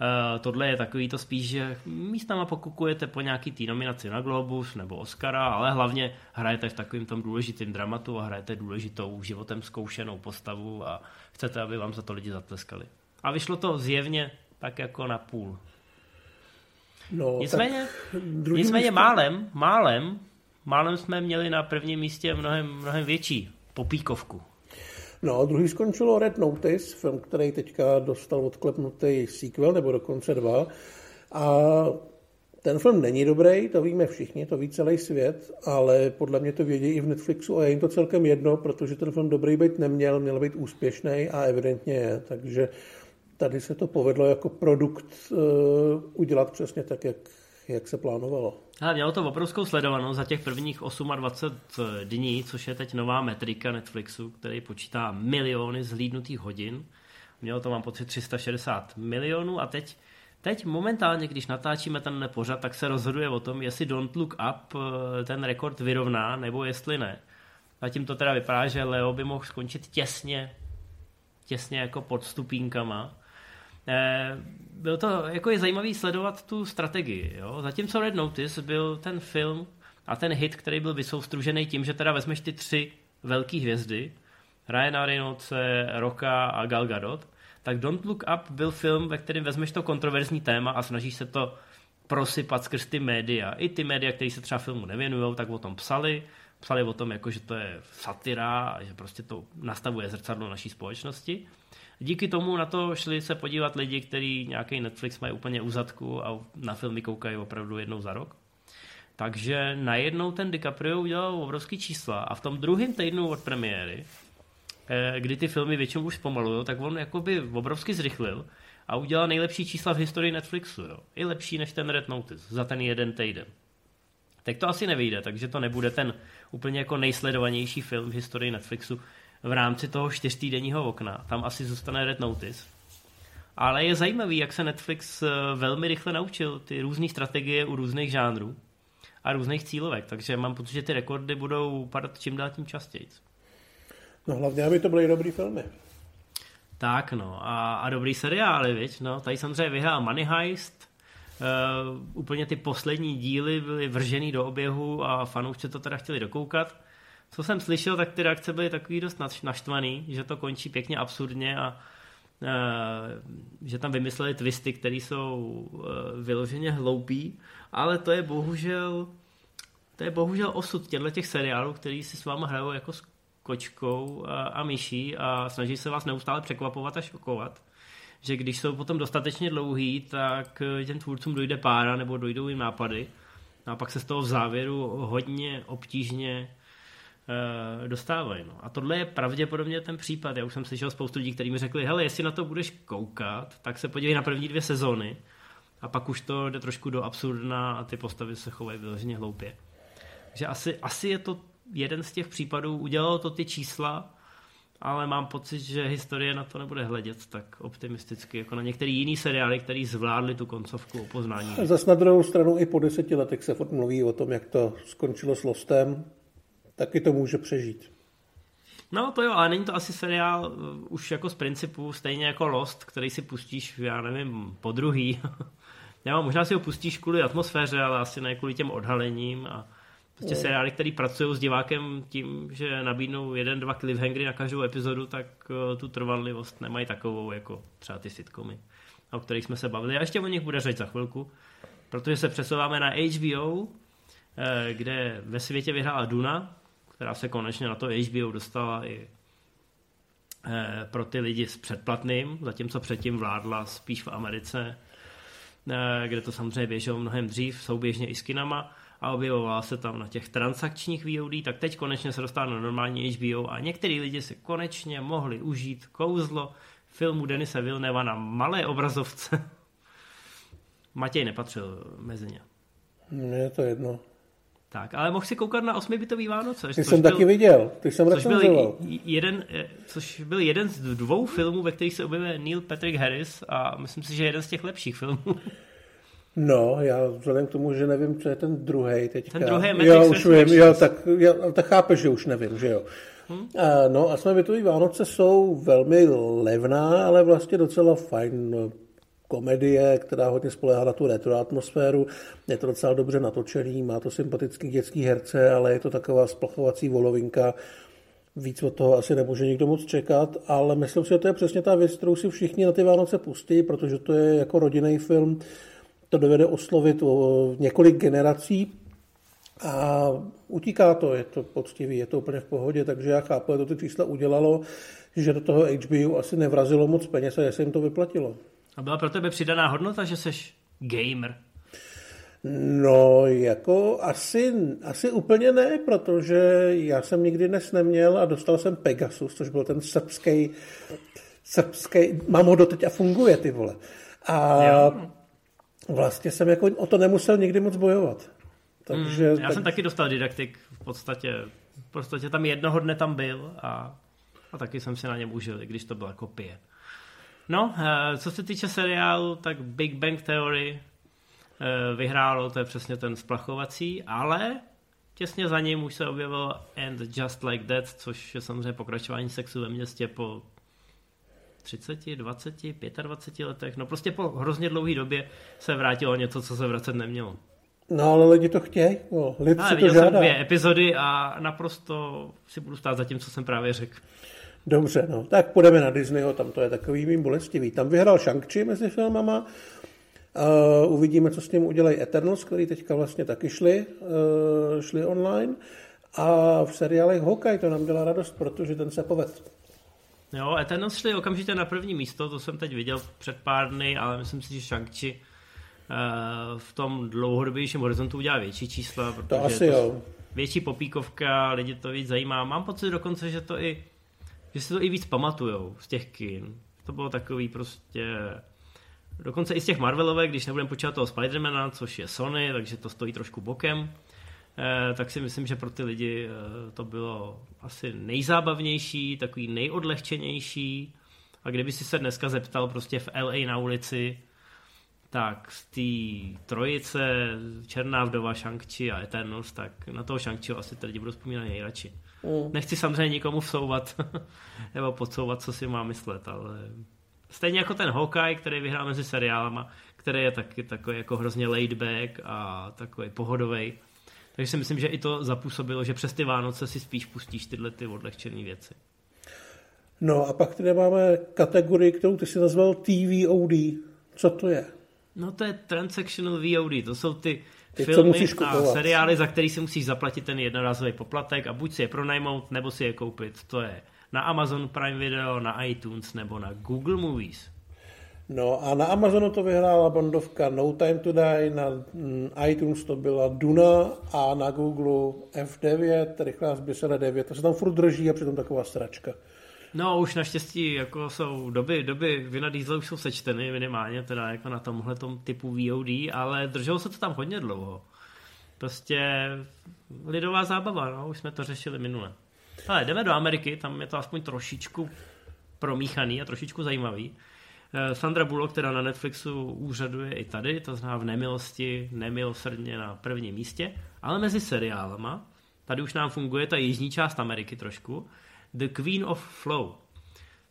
Uh, tohle je takový to spíš, že místama pokukujete po nějaký tý nominaci na Globus nebo Oscara, ale hlavně hrajete v takovým tom důležitým dramatu a hrajete důležitou životem zkoušenou postavu a chcete, aby vám za to lidi zatleskali. A vyšlo to zjevně tak jako na půl. No, nicméně, nicméně místo... málem, málem, málem jsme měli na prvním místě mnohem, mnohem větší popíkovku. No, druhý skončilo Red Notice, film, který teďka dostal odklepnutý sequel, nebo dokonce dva. A ten film není dobrý, to víme všichni, to ví celý svět, ale podle mě to vědí i v Netflixu a je jim to celkem jedno, protože ten film dobrý být neměl, měl být úspěšný a evidentně je. Takže tady se to povedlo jako produkt uh, udělat přesně tak, jak, jak se plánovalo. A mělo to obrovskou sledovanost za těch prvních 28 dní, což je teď nová metrika Netflixu, který počítá miliony zhlídnutých hodin. Mělo to, mám pocit, 360 milionů a teď, teď momentálně, když natáčíme ten pořad, tak se rozhoduje o tom, jestli Don't Look Up eh, ten rekord vyrovná, nebo jestli ne. Zatím to teda vypadá, že Leo by mohl skončit těsně, těsně jako pod stupínkama. Byl to jako je zajímavý sledovat tu strategii. Jo? Zatímco Red Notice byl ten film a ten hit, který byl vysoustružený tím, že teda vezmeš ty tři velké hvězdy, Ryana Reynoldse, Roka a Gal Gadot, tak Don't Look Up byl film, ve kterém vezmeš to kontroverzní téma a snažíš se to prosypat skrz ty média. I ty média, které se třeba filmu nevěnují, tak o tom psali. Psali o tom, jako, že to je satira a že prostě to nastavuje zrcadlo naší společnosti. Díky tomu na to šli se podívat lidi, kteří nějaký Netflix mají úplně u zadku a na filmy koukají opravdu jednou za rok. Takže najednou ten DiCaprio udělal obrovský čísla a v tom druhém týdnu od premiéry, eh, kdy ty filmy většinou už zpomalují, tak on jakoby obrovsky zrychlil a udělal nejlepší čísla v historii Netflixu. Jo. I lepší než ten Red Notice za ten jeden týden. Tak to asi nevyjde, takže to nebude ten úplně jako nejsledovanější film v historii Netflixu, v rámci toho čtyřtýdenního okna. Tam asi zůstane Red Notice. Ale je zajímavý, jak se Netflix eh, velmi rychle naučil ty různé strategie u různých žánrů a různých cílovek, takže mám pocit, že ty rekordy budou padat čím dál tím častěji. No hlavně, aby to byly dobrý filmy. Tak no, a, a dobrý seriály, viď? No, tady samozřejmě vyhrál Money Heist, uh, úplně ty poslední díly byly vržený do oběhu a fanoušci to teda chtěli dokoukat co jsem slyšel, tak ty reakce byly takový dost naštvaný, že to končí pěkně absurdně a uh, že tam vymysleli twisty, které jsou uh, vyloženě hloupý, ale to je bohužel to je bohužel osud těchto těch seriálů, který si s váma hrajou jako s kočkou a, a myší a snaží se vás neustále překvapovat a šokovat. Že když jsou potom dostatečně dlouhý, tak těm tvůrcům dojde pára nebo dojdou jim nápady. A pak se z toho v závěru hodně obtížně dostávají. No. A tohle je pravděpodobně ten případ. Já už jsem slyšel spoustu lidí, kteří mi řekli, hele, jestli na to budeš koukat, tak se podívej na první dvě sezóny a pak už to jde trošku do absurdna a ty postavy se chovají vyloženě hloupě. Takže asi, asi je to jeden z těch případů, udělalo to ty čísla, ale mám pocit, že historie na to nebude hledět tak optimisticky, jako na některé jiný seriály, který zvládli tu koncovku o poznání. Zas na druhou stranu i po deseti letech se furt mluví o tom, jak to skončilo s Lostem, taky to může přežít. No to jo, ale není to asi seriál uh, už jako z principu stejně jako Lost, který si pustíš, já nevím, po druhý. Já možná si ho pustíš kvůli atmosféře, ale asi ne kvůli těm odhalením a Prostě seriály, které pracují s divákem tím, že nabídnou jeden, dva cliffhangery na každou epizodu, tak uh, tu trvanlivost nemají takovou jako třeba ty sitcomy, o kterých jsme se bavili. A ještě o nich bude řeč za chvilku, protože se přesouváme na HBO, eh, kde ve světě vyhrála Duna, která se konečně na to HBO dostala i eh, pro ty lidi s předplatným, zatímco předtím vládla spíš v Americe, kde to samozřejmě běželo mnohem dřív, souběžně i s kinama a objevovala se tam na těch transakčních VOD, tak teď konečně se dostala na normální HBO a některý lidi si konečně mohli užít kouzlo filmu Denise Vilneva na malé obrazovce. Matěj nepatřil mezi ně. Mně je to jedno. Tak, ale mohl si koukat na osmibitový Vánoce. Ty jsem byl, taky viděl, ty jsem což byl, jeden, eh, což byl jeden z dvou filmů, ve kterých se objevuje Neil Patrick Harris a myslím si, že jeden z těch lepších filmů. No, já vzhledem k tomu, že nevím, co je ten druhý teďka. Ten druhý je Jo, už vím, jo, tak, já, tak chápeš, že už nevím, že jo. Hmm? A, no a jsme bytový Vánoce jsou velmi levná, ale vlastně docela fajn komedie, která hodně spolehá na tu retro atmosféru. Je to docela dobře natočený, má to sympatický dětský herce, ale je to taková splachovací volovinka. Víc od toho asi nemůže nikdo moc čekat, ale myslím si, že to je přesně ta věc, kterou si všichni na ty Vánoce pustí, protože to je jako rodinný film, to dovede oslovit o několik generací a utíká to, je to poctivý, je to úplně v pohodě, takže já chápu, že to ty čísla udělalo, že do toho HBO asi nevrazilo moc peněz a jestli jim to vyplatilo. A byla pro tebe přidaná hodnota, že jsi gamer? No, jako asi, asi úplně ne, protože já jsem nikdy dnes neměl a dostal jsem Pegasus, což byl ten srbský, srbský, mám ho doteď a funguje, ty vole. A jo vlastně jsem jako o to nemusel nikdy moc bojovat. Takže, mm, já tak... jsem taky dostal didaktik v podstatě. V podstatě tam jednoho dne tam byl a, a taky jsem si na něm užil, i když to byla kopie. No, eh, co se týče seriálu, tak Big Bang Theory eh, vyhrálo, to je přesně ten splachovací, ale těsně za ním už se objevil And Just Like That, což je samozřejmě pokračování sexu ve městě po 30, 20, 25 letech, no prostě po hrozně dlouhé době se vrátilo něco, co se vracet nemělo. No ale lidi to chtějí, no, lid no, si to žádá. jsem dvě epizody a naprosto si budu stát za tím, co jsem právě řekl. Dobře, no, tak půjdeme na Disneyho, tam to je takový mým bolestivý. Tam vyhrál Shang-Chi mezi filmama, Uh, uvidíme, co s ním udělají Eternals, který teďka vlastně taky šli, uh, šli online. A v seriálech Hawkeye to nám dělá radost, protože ten se poved. Jo, Eternals šli okamžitě na první místo, to jsem teď viděl před pár dny, ale myslím si, že Shang-Chi uh, v tom dlouhodobějším horizontu udělá větší čísla, protože to asi to jo. větší popíkovka, lidi to víc zajímá. Mám pocit dokonce, že to i že si to i víc pamatujou z těch kin. To bylo takový prostě dokonce i z těch Marvelovek, když nebudeme počítat toho Spidermana, což je Sony, takže to stojí trošku bokem, eh, tak si myslím, že pro ty lidi eh, to bylo asi nejzábavnější, takový nejodlehčenější. A kdyby si se dneska zeptal prostě v LA na ulici, tak z té trojice Černá vdova, Shang-Chi a Eternals, tak na toho shang asi lidi budou vzpomínat nejradši. Mm. Nechci samozřejmě nikomu vsouvat nebo podsouvat, co si má myslet, ale stejně jako ten Hawkeye, který vyhrál mezi seriálama, který je taky takový jako hrozně laid back a takový pohodový. Takže si myslím, že i to zapůsobilo, že přes ty Vánoce si spíš pustíš tyhle ty odlehčené věci. No a pak tady máme kategorii, kterou ty si nazval TVOD. Co to je? No to je Transactional VOD, to jsou ty ty, filmy a seriály, za který si musíš zaplatit ten jednorázový poplatek a buď si je pronajmout, nebo si je koupit. To je na Amazon Prime Video, na iTunes nebo na Google Movies. No a na Amazonu to vyhrála Bondovka No Time to Die, na mm, iTunes to byla Duna a na Google F9, rychlá zbysele 9. To se tam furt drží a přitom taková stračka. No už naštěstí jako jsou doby, doby Vina Diesel už jsou sečteny minimálně teda jako na tomhle typu VOD, ale drželo se to tam hodně dlouho. Prostě lidová zábava, no, už jsme to řešili minule. Ale jdeme do Ameriky, tam je to aspoň trošičku promíchaný a trošičku zajímavý. Eh, Sandra Bullock, která na Netflixu úřaduje i tady, to znamená v nemilosti, nemilosrdně na prvním místě, ale mezi seriálama, tady už nám funguje ta jižní část Ameriky trošku, The Queen of Flow,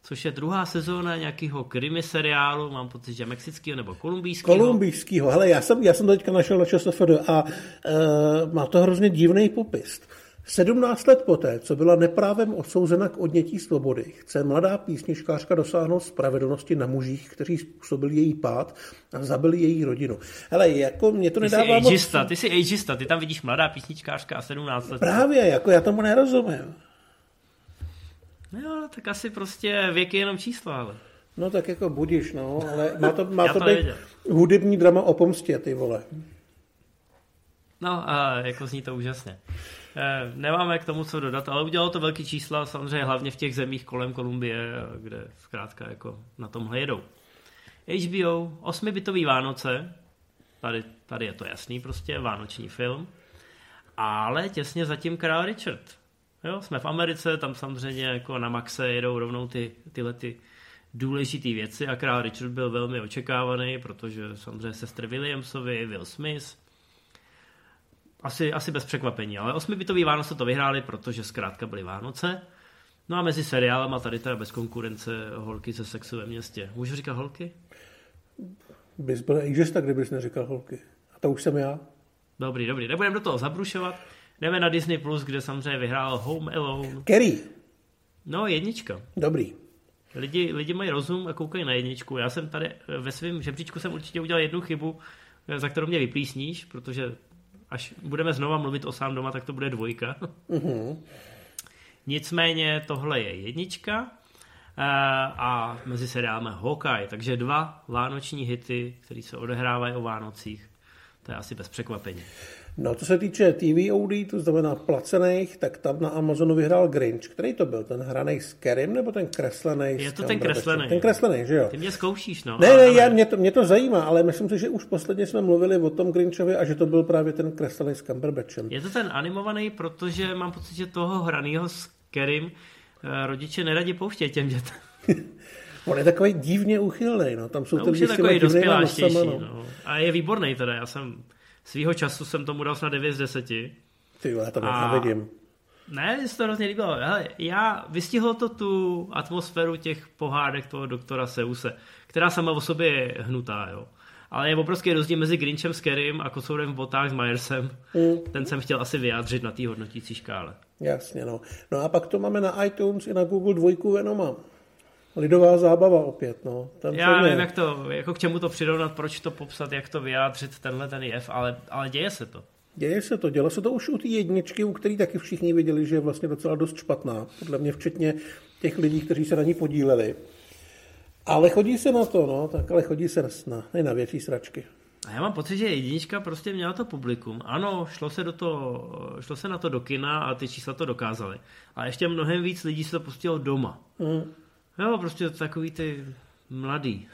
což je druhá sezóna nějakého krimi seriálu, mám pocit, že mexického nebo kolumbijského. Kolumbijského, hele, já jsem, já jsem to teďka našel na ČSFD a uh, má to hrozně divný popis. 17 let poté, co byla neprávem odsouzena k odnětí svobody, chce mladá písničkářka dosáhnout spravedlnosti na mužích, kteří způsobili její pád a zabili její rodinu. Hele, jako mě to ty nedává jsi ageista, moc... Ty jsi ageista, ty tam vidíš mladá písničkářka a 17 let. Právě, jako já tomu nerozumím. No, tak asi prostě věk je jenom číslo, ale. No tak jako budíš, no, ale má to, má to, to být hudební drama o pomstě, ty vole. No a jako zní to úžasně. Eh, nemáme k tomu co dodat, ale udělalo to velký čísla, samozřejmě hlavně v těch zemích kolem Kolumbie, kde zkrátka jako na tomhle jedou. HBO, osmibitový Vánoce, tady, tady je to jasný prostě, vánoční film, ale těsně zatím král Richard. Jo, jsme v Americe, tam samozřejmě jako na Maxe jedou rovnou ty, tyhle ty důležité věci a král Richard byl velmi očekávaný, protože samozřejmě sestry Williamsovi, Will Smith, asi, asi bez překvapení, ale osmibitový Vánoce to vyhráli, protože zkrátka byly Vánoce. No a mezi seriálama tady teda bez konkurence holky ze sexu ve městě. Můžu říkat holky? Bys byl ageista, kdybys neříkal holky. A to už jsem já. Dobrý, dobrý. Nebudeme do toho zabrušovat. Jdeme na Disney+, Plus, kde samozřejmě vyhrál Home Alone. Kerry. No, jednička. Dobrý. Lidi, lidi mají rozum a koukají na jedničku. Já jsem tady ve svém žebříčku jsem určitě udělal jednu chybu, za kterou mě vyplísníš, protože až budeme znova mluvit o sám doma, tak to bude dvojka. Uh-huh. Nicméně tohle je jednička eh, a mezi seriálem Hawkeye, takže dva vánoční hity, které se odehrávají o Vánocích. To je asi bez překvapení. No, co se týče TVOD, to znamená placených, tak tam na Amazonu vyhrál Grinch. Který to byl? Ten hraný s Kerim nebo ten kreslený? Je to ten kreslený. Ten kreslený, že jo? Ty mě zkoušíš, no. Ne, ne, já, mě, to, mě to zajímá, ale myslím si, že už posledně jsme mluvili o tom Grinchovi a že to byl právě ten kreslený s Cumberbatchem. Je to ten animovaný, protože mám pocit, že toho hraného s Kerim eh, rodiče neradi pouštějí těm dětem. On je takový divně uchylný, no. Tam jsou no, ty už je takový dospěláštější, no. no. A je výborný teda, já jsem svýho času jsem tomu dal snad 9 z 10. Ty já to a... nevidím. Ne, mi se to hrozně líbilo. Hele, já vystihlo to tu atmosféru těch pohádek toho doktora Seuse, která sama o sobě je hnutá, jo. Ale je obrovský rozdíl mezi Grinchem s Kerrym a Kocourem v botách s Myersem. Mm. Ten jsem chtěl asi vyjádřit na té hodnotící škále. Jasně, no. No a pak to máme na iTunes i na Google dvojku Venoma. Lidová zábava opět, no. Tam Já nevím, jak to, jako k čemu to přirovnat, proč to popsat, jak to vyjádřit, tenhle ten jev, ale, ale děje se to. Děje se to, dělo se to už u té jedničky, u který taky všichni viděli, že je vlastně docela dost špatná, podle mě včetně těch lidí, kteří se na ní podíleli. Ale chodí se na to, no, tak ale chodí se na, ne na větší sračky. A já mám pocit, že jednička prostě měla to publikum. Ano, šlo se, do to, šlo se na to do kina a ty čísla to dokázaly. A ještě mnohem víc lidí se to pustilo doma. Mm. Jo, prostě takový ty mladý.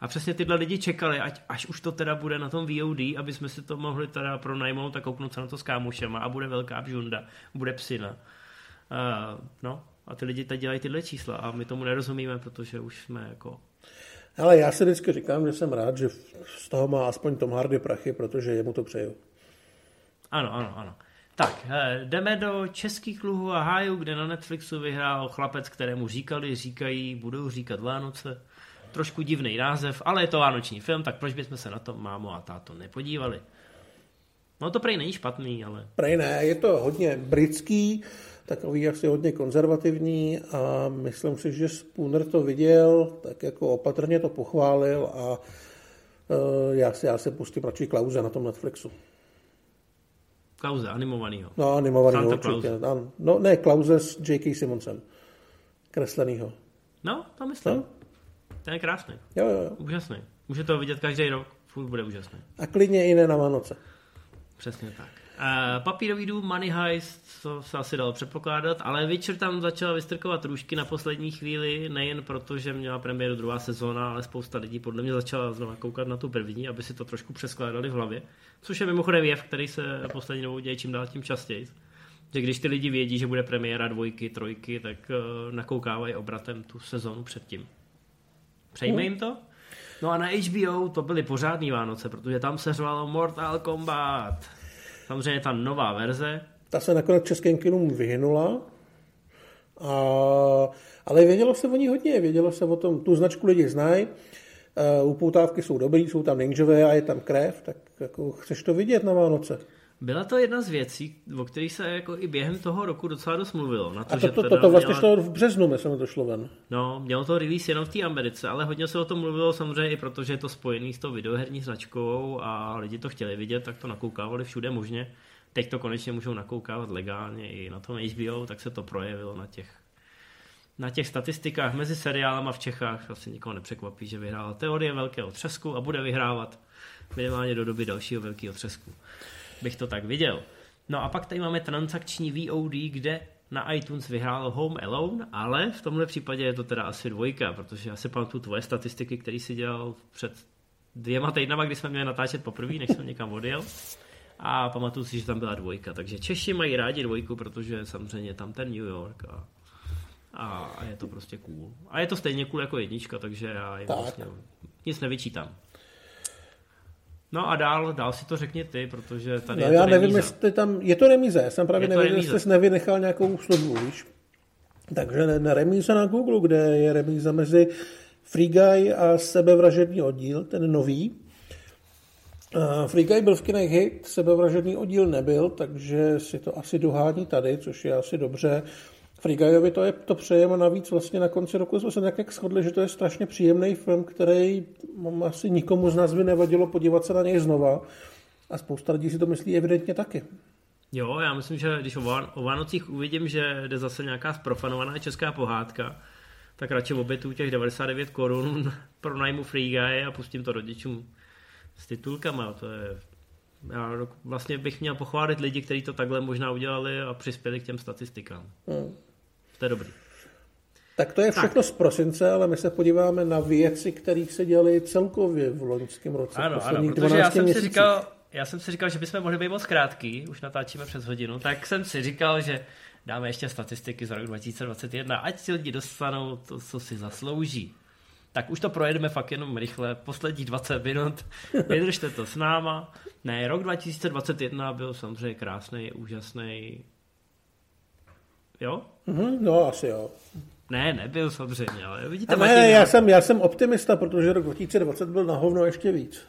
A přesně tyhle lidi čekali, ať, až už to teda bude na tom VOD, aby jsme si to mohli teda pronajmout a kouknout se na to s kámošema a bude velká bžunda, bude psina. Uh, no, a ty lidi teď dělají tyhle čísla a my tomu nerozumíme, protože už jsme jako... Ale já si vždycky říkám, že jsem rád, že z toho má aspoň Tom Hardy prachy, protože jemu to přeju. Ano, ano, ano. Tak, eh, jdeme do českých luhů a hájů, kde na Netflixu vyhrál chlapec, kterému říkali, říkají, budou říkat Vánoce. Trošku divný název, ale je to vánoční film, tak proč bychom se na to mámo a táto nepodívali? No to prej není špatný, ale... Prej ne, je to hodně britský, takový asi hodně konzervativní a myslím si, že Spooner to viděl, tak jako opatrně to pochválil a uh, já, si, já se pustím radši Klauze na tom Netflixu. Klauze, animovanýho. No, animovanýho Santa určitě. Klauze. No, ne, Klauze s J.K. Simonsem. Kreslenýho. No, to myslím. No? Ten je krásný. Jo, jo, jo. Úžasný. Může to vidět každý rok. Furt bude úžasný. A klidně i ne na Vánoce. Přesně tak. Uh, papírový dům, Money Heist, to se asi dalo předpokládat, ale Witcher tam začala vystrkovat růžky na poslední chvíli, nejen proto, že měla premiéru druhá sezóna, ale spousta lidí podle mě začala znovu koukat na tu první, aby si to trošku přeskládali v hlavě, což je mimochodem jev, který se poslední dobou děje čím dál tím častěji. Že když ty lidi vědí, že bude premiéra dvojky, trojky, tak uh, nakoukávají obratem tu sezónu předtím. Přejme jim to? No a na HBO to byly pořádný Vánoce, protože tam se řvalo Mortal Kombat. Samozřejmě ta nová verze. Ta se nakonec českým kinům vyhnula A, ale vědělo se o ní hodně, vědělo se o tom, tu značku lidi znají, uh, upoutávky jsou dobrý, jsou tam ninjové a je tam krev, tak jako chceš to vidět na Vánoce. Byla to jedna z věcí, o kterých se jako i během toho roku docela dost mluvilo. Na to, a to, že to, to, to vlastně měla- šlo v březnu, myslím, to šlo ven. No, mělo to release jenom v té Americe, ale hodně se o tom mluvilo samozřejmě i protože je to spojený s tou videoherní značkou a lidi to chtěli vidět, tak to nakoukávali všude možně. Teď to konečně můžou nakoukávat legálně i na tom HBO, tak se to projevilo na těch na těch statistikách mezi seriálama v Čechách asi nikoho nepřekvapí, že vyhrála teorie velkého třesku a bude vyhrávat minimálně do doby dalšího velkého třesku. Bych to tak viděl. No a pak tady máme transakční VOD, kde na iTunes vyhrálo Home Alone, ale v tomhle případě je to teda asi dvojka, protože já si pamatuju tvoje statistiky, který si dělal před dvěma týdnama, kdy jsme měli natáčet poprvé, než jsem někam odjel. A pamatuju si, že tam byla dvojka. Takže Češi mají rádi dvojku, protože samozřejmě tam ten New York a, a, a je to prostě cool. A je to stejně cool jako jednička, takže já jim Tak. vlastně nic nevyčítám. No a dál, dál si to řekni ty, protože tady No je já to nevím, remíza. jestli tam, je to remíze, já jsem právě Je nevěděl, remíze. jestli jsi nevynechal nějakou službu, víš. Takže ne, remíza na Google, kde je remíza mezi Free Guy a sebevražedný oddíl, ten nový. Uh, Free Guy byl v kinech hit, sebevražedný oddíl nebyl, takže si to asi dohání tady, což je asi dobře. Free Guyovi to, je, to přejeme navíc vlastně na konci roku jsme se tak nějak shodli, že to je strašně příjemný film, který asi nikomu z nás by nevadilo podívat se na něj znova. A spousta lidí si to myslí evidentně taky. Jo, já myslím, že když o, Ván- o Vánocích uvidím, že jde zase nějaká zprofanovaná česká pohádka, tak radši obětuju těch 99 korun pro najmu Free Guy a pustím to rodičům s titulkama. To je, já vlastně bych měl pochválit lidi, kteří to takhle možná udělali a přispěli k těm statistikám. Hmm. To je dobrý. Tak to je všechno z prosince, ale my se podíváme na věci, které se dělaly celkově v loňském roce. Ano, ano, protože já 12 jsem si říkal, já jsem si říkal, že bychom mohli být moc krátký, už natáčíme přes hodinu, tak jsem si říkal, že dáme ještě statistiky za rok 2021, ať si lidi dostanou to, co si zaslouží. Tak už to projedeme fakt jenom rychle, poslední 20 minut, vydržte to s náma. Ne, rok 2021 byl samozřejmě krásný, úžasný. Jo? Mhm, no, asi jo. Ne, nebyl samozřejmě, ale vidíte, ne, já já- jsem, já jsem optimista, protože rok 2020 byl na hovno ještě víc.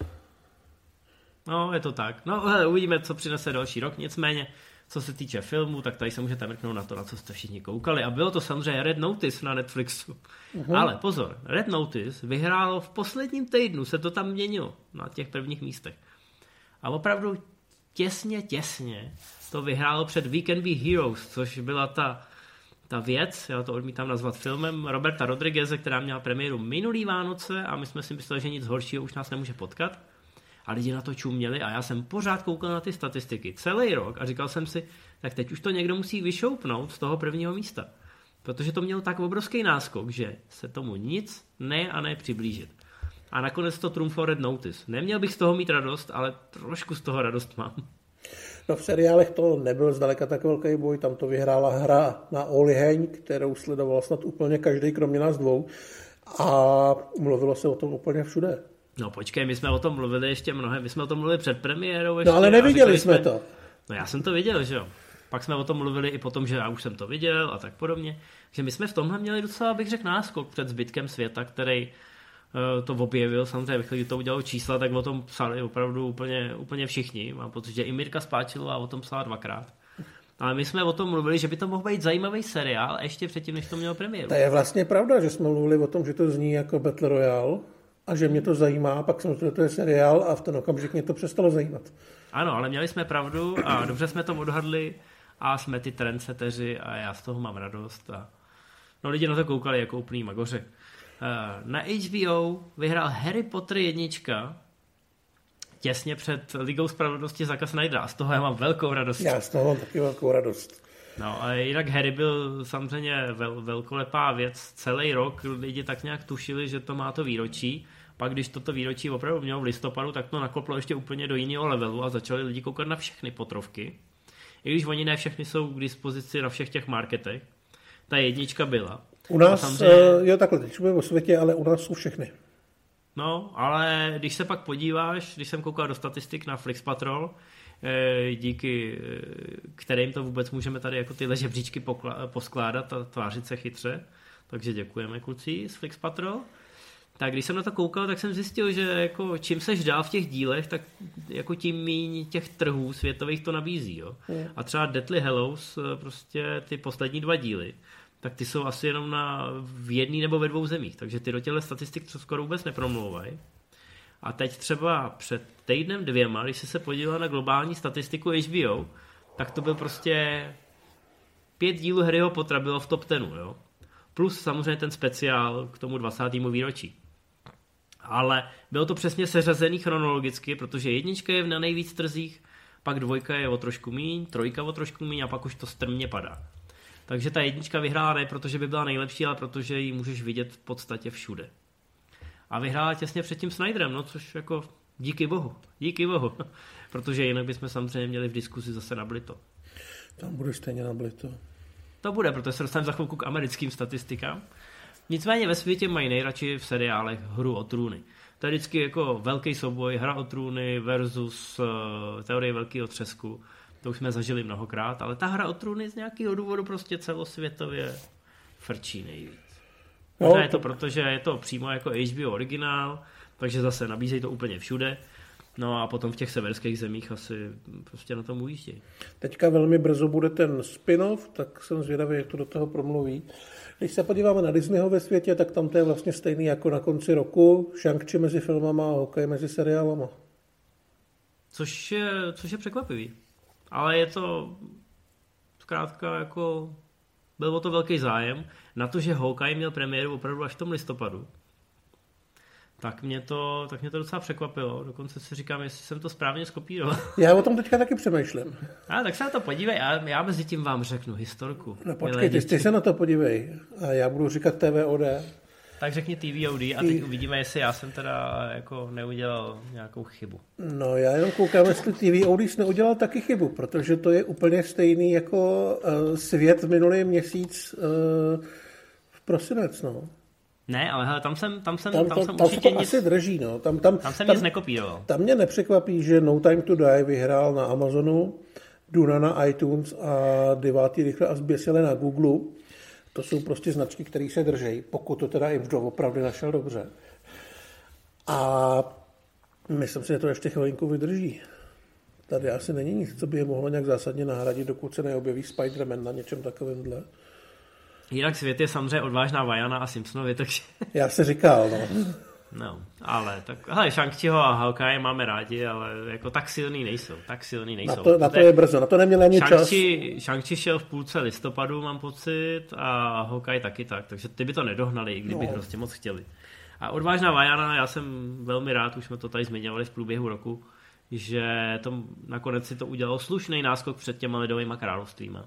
No, je to tak. No, hele, uvidíme, co přinese další rok. Nicméně, co se týče filmu, tak tady se můžete mrknout na to, na co jste všichni koukali. A bylo to samozřejmě Red Notice na Netflixu. Uh-huh. Ale pozor, Red Notice vyhrálo v posledním týdnu, se to tam měnilo na těch prvních místech. A opravdu těsně, těsně to vyhrálo před We Can Be Heroes, což byla ta, ta věc, já to odmítám nazvat filmem, Roberta Rodrigueze, která měla premiéru minulý Vánoce a my jsme si mysleli, že nic horšího už nás nemůže potkat. A lidi na to čuměli a já jsem pořád koukal na ty statistiky celý rok a říkal jsem si, tak teď už to někdo musí vyšoupnout z toho prvního místa. Protože to mělo tak obrovský náskok, že se tomu nic ne a ne přiblížit. A nakonec to trumflo Red Notice. Neměl bych z toho mít radost, ale trošku z toho radost mám. No v seriálech to nebyl zdaleka tak velký boj, tam to vyhrála hra na Oliheň, kterou sledoval snad úplně každý, kromě nás dvou. A mluvilo se o tom úplně všude. No počkej, my jsme o tom mluvili ještě mnohem, my jsme o tom mluvili před premiérou ještě. No ale neviděli jsme to. No já jsem to viděl, že jo. Pak jsme o tom mluvili i potom, že já už jsem to viděl a tak podobně. Že my jsme v tomhle měli docela, bych řekl, náskok před zbytkem světa, který to objevil. Samozřejmě, kdy to udělalo čísla, tak o tom psali opravdu úplně, úplně všichni. Mám pocit, že i Mirka Spáčilová o tom psala dvakrát. Ale my jsme o tom mluvili, že by to mohl být zajímavý seriál, ještě předtím, než to mělo premiéru. To je vlastně pravda, že jsme mluvili o tom, že to zní jako Battle Royale a že mě to zajímá, pak jsem že to je seriál a v ten okamžik mě to přestalo zajímat. Ano, ale měli jsme pravdu a dobře jsme to odhadli a jsme ty trendseteři a já z toho mám radost. A... No lidi na to koukali jako úplný magoři. Eh, Na HBO vyhrál Harry Potter jednička těsně před Ligou spravedlnosti Zaka Snydera a z toho já mám velkou radost. Já z toho mám taky velkou radost. No a jinak Harry byl samozřejmě vel, velkolepá věc. Celý rok lidi tak nějak tušili, že to má to výročí. Pak když toto výročí opravdu mělo v listopadu, tak to nakoplo ještě úplně do jiného levelu a začali lidi koukat na všechny potrovky. I když oni ne všechny jsou k dispozici na všech těch marketech. Ta jednička byla. U nás, samozřejmě- samozřejmě... jo takhle, teď mluvím o světě, ale u nás jsou všechny. No, ale když se pak podíváš, když jsem koukal do statistik na Flix Patrol, eh, díky eh, kterým to vůbec můžeme tady jako tyhle žebříčky poskládat a tvářit se chytře, takže děkujeme kluci z Flix Patrol. Tak když jsem na to koukal, tak jsem zjistil, že jako čím seš dál v těch dílech, tak jako tím méně těch trhů světových to nabízí. Jo? A třeba Deadly Hallows, eh, prostě ty poslední dva díly, tak ty jsou asi jenom na, v jedné nebo ve dvou zemích, takže ty do těchto statistik to skoro vůbec nepromlouvají. A teď třeba před týdnem dvěma, když jsi se podíval na globální statistiku HBO, tak to byl prostě pět dílů Harryho Pottera bylo v top tenu, jo. Plus samozřejmě ten speciál k tomu 20. výročí. Ale bylo to přesně seřazený chronologicky, protože jednička je na nejvíc trzích, pak dvojka je o trošku míň, trojka o trošku míň a pak už to strmě padá. Takže ta jednička vyhrála ne protože by byla nejlepší, ale protože ji můžeš vidět v podstatě všude. A vyhrála těsně před tím Snyderem, no což jako díky bohu, díky bohu. protože jinak bychom samozřejmě měli v diskuzi zase na Blito. Tam bude stejně na Blito. To bude, protože se dostaneme za chvilku k americkým statistikám. Nicméně ve světě mají nejradši v seriálech hru o trůny. To je vždycky jako velký souboj, hra o trůny versus uh, teorie velkého třesku. To už jsme zažili mnohokrát, ale ta hra o trůny z nějakého důvodu prostě celosvětově frčí nejvíc. Možná je to proto, že je to přímo jako HBO originál, takže zase nabízejí to úplně všude. No a potom v těch severských zemích asi prostě na tom ujíždí. Teďka velmi brzo bude ten spin-off, tak jsem zvědavý, jak to do toho promluví. Když se podíváme na Disneyho ve světě, tak tam to je vlastně stejný jako na konci roku. shang mezi filmama a hokej mezi seriálama. Což je, což je překvapivý. Ale je to zkrátka jako byl o to velký zájem. Na to, že Hawkeye měl premiéru opravdu až v tom listopadu, tak mě to, tak mě to docela překvapilo. Dokonce si říkám, jestli jsem to správně skopíroval. Já o tom teďka taky přemýšlím. A tak se na to podívej a já mezi tím vám řeknu historku. No počkej, ty, ty se na to podívej a já budu říkat TVOD. Tak řekni TVOD a teď uvidíme, jestli já jsem teda jako neudělal nějakou chybu. No já jenom koukám, jestli TVOD jsi neudělal taky chybu, protože to je úplně stejný jako uh, svět minulý měsíc uh, v prosinec, no. Ne, ale hele, tam jsem, tam jsem, tam, tam, tam jsem tam určitě to nic, asi drží, no. Tam, tam, tam jsem tam, nic nekopíroval. Tam mě nepřekvapí, že No Time to Die vyhrál na Amazonu, Duna na iTunes a devátý rychle a zběsile na Google. To jsou prostě značky, které se drží, pokud to teda jim opravdu našel dobře. A myslím si, že to ještě chvilinku vydrží. Tady asi není nic, co by je mohlo nějak zásadně nahradit, dokud se neobjeví Spider-Man na něčem takovémhle. Jinak svět je samozřejmě odvážná Vajana a Simpsonovi, takže... Já se říkal, no. No, ale tak, hele, shang a Hawkeye máme rádi, ale jako tak silný nejsou, tak silný nejsou. Na to, na to je brzo, na to neměl ani čas. Shang-Chi šel v půlce listopadu, mám pocit, a Hawkeye taky tak, takže ty by to nedohnali, i kdyby no. prostě moc chtěli. A odvážná Vajana, já jsem velmi rád, už jsme to tady zmiňovali v průběhu roku, že to, nakonec si to udělalo slušný náskok před těma lidovými královstvíma.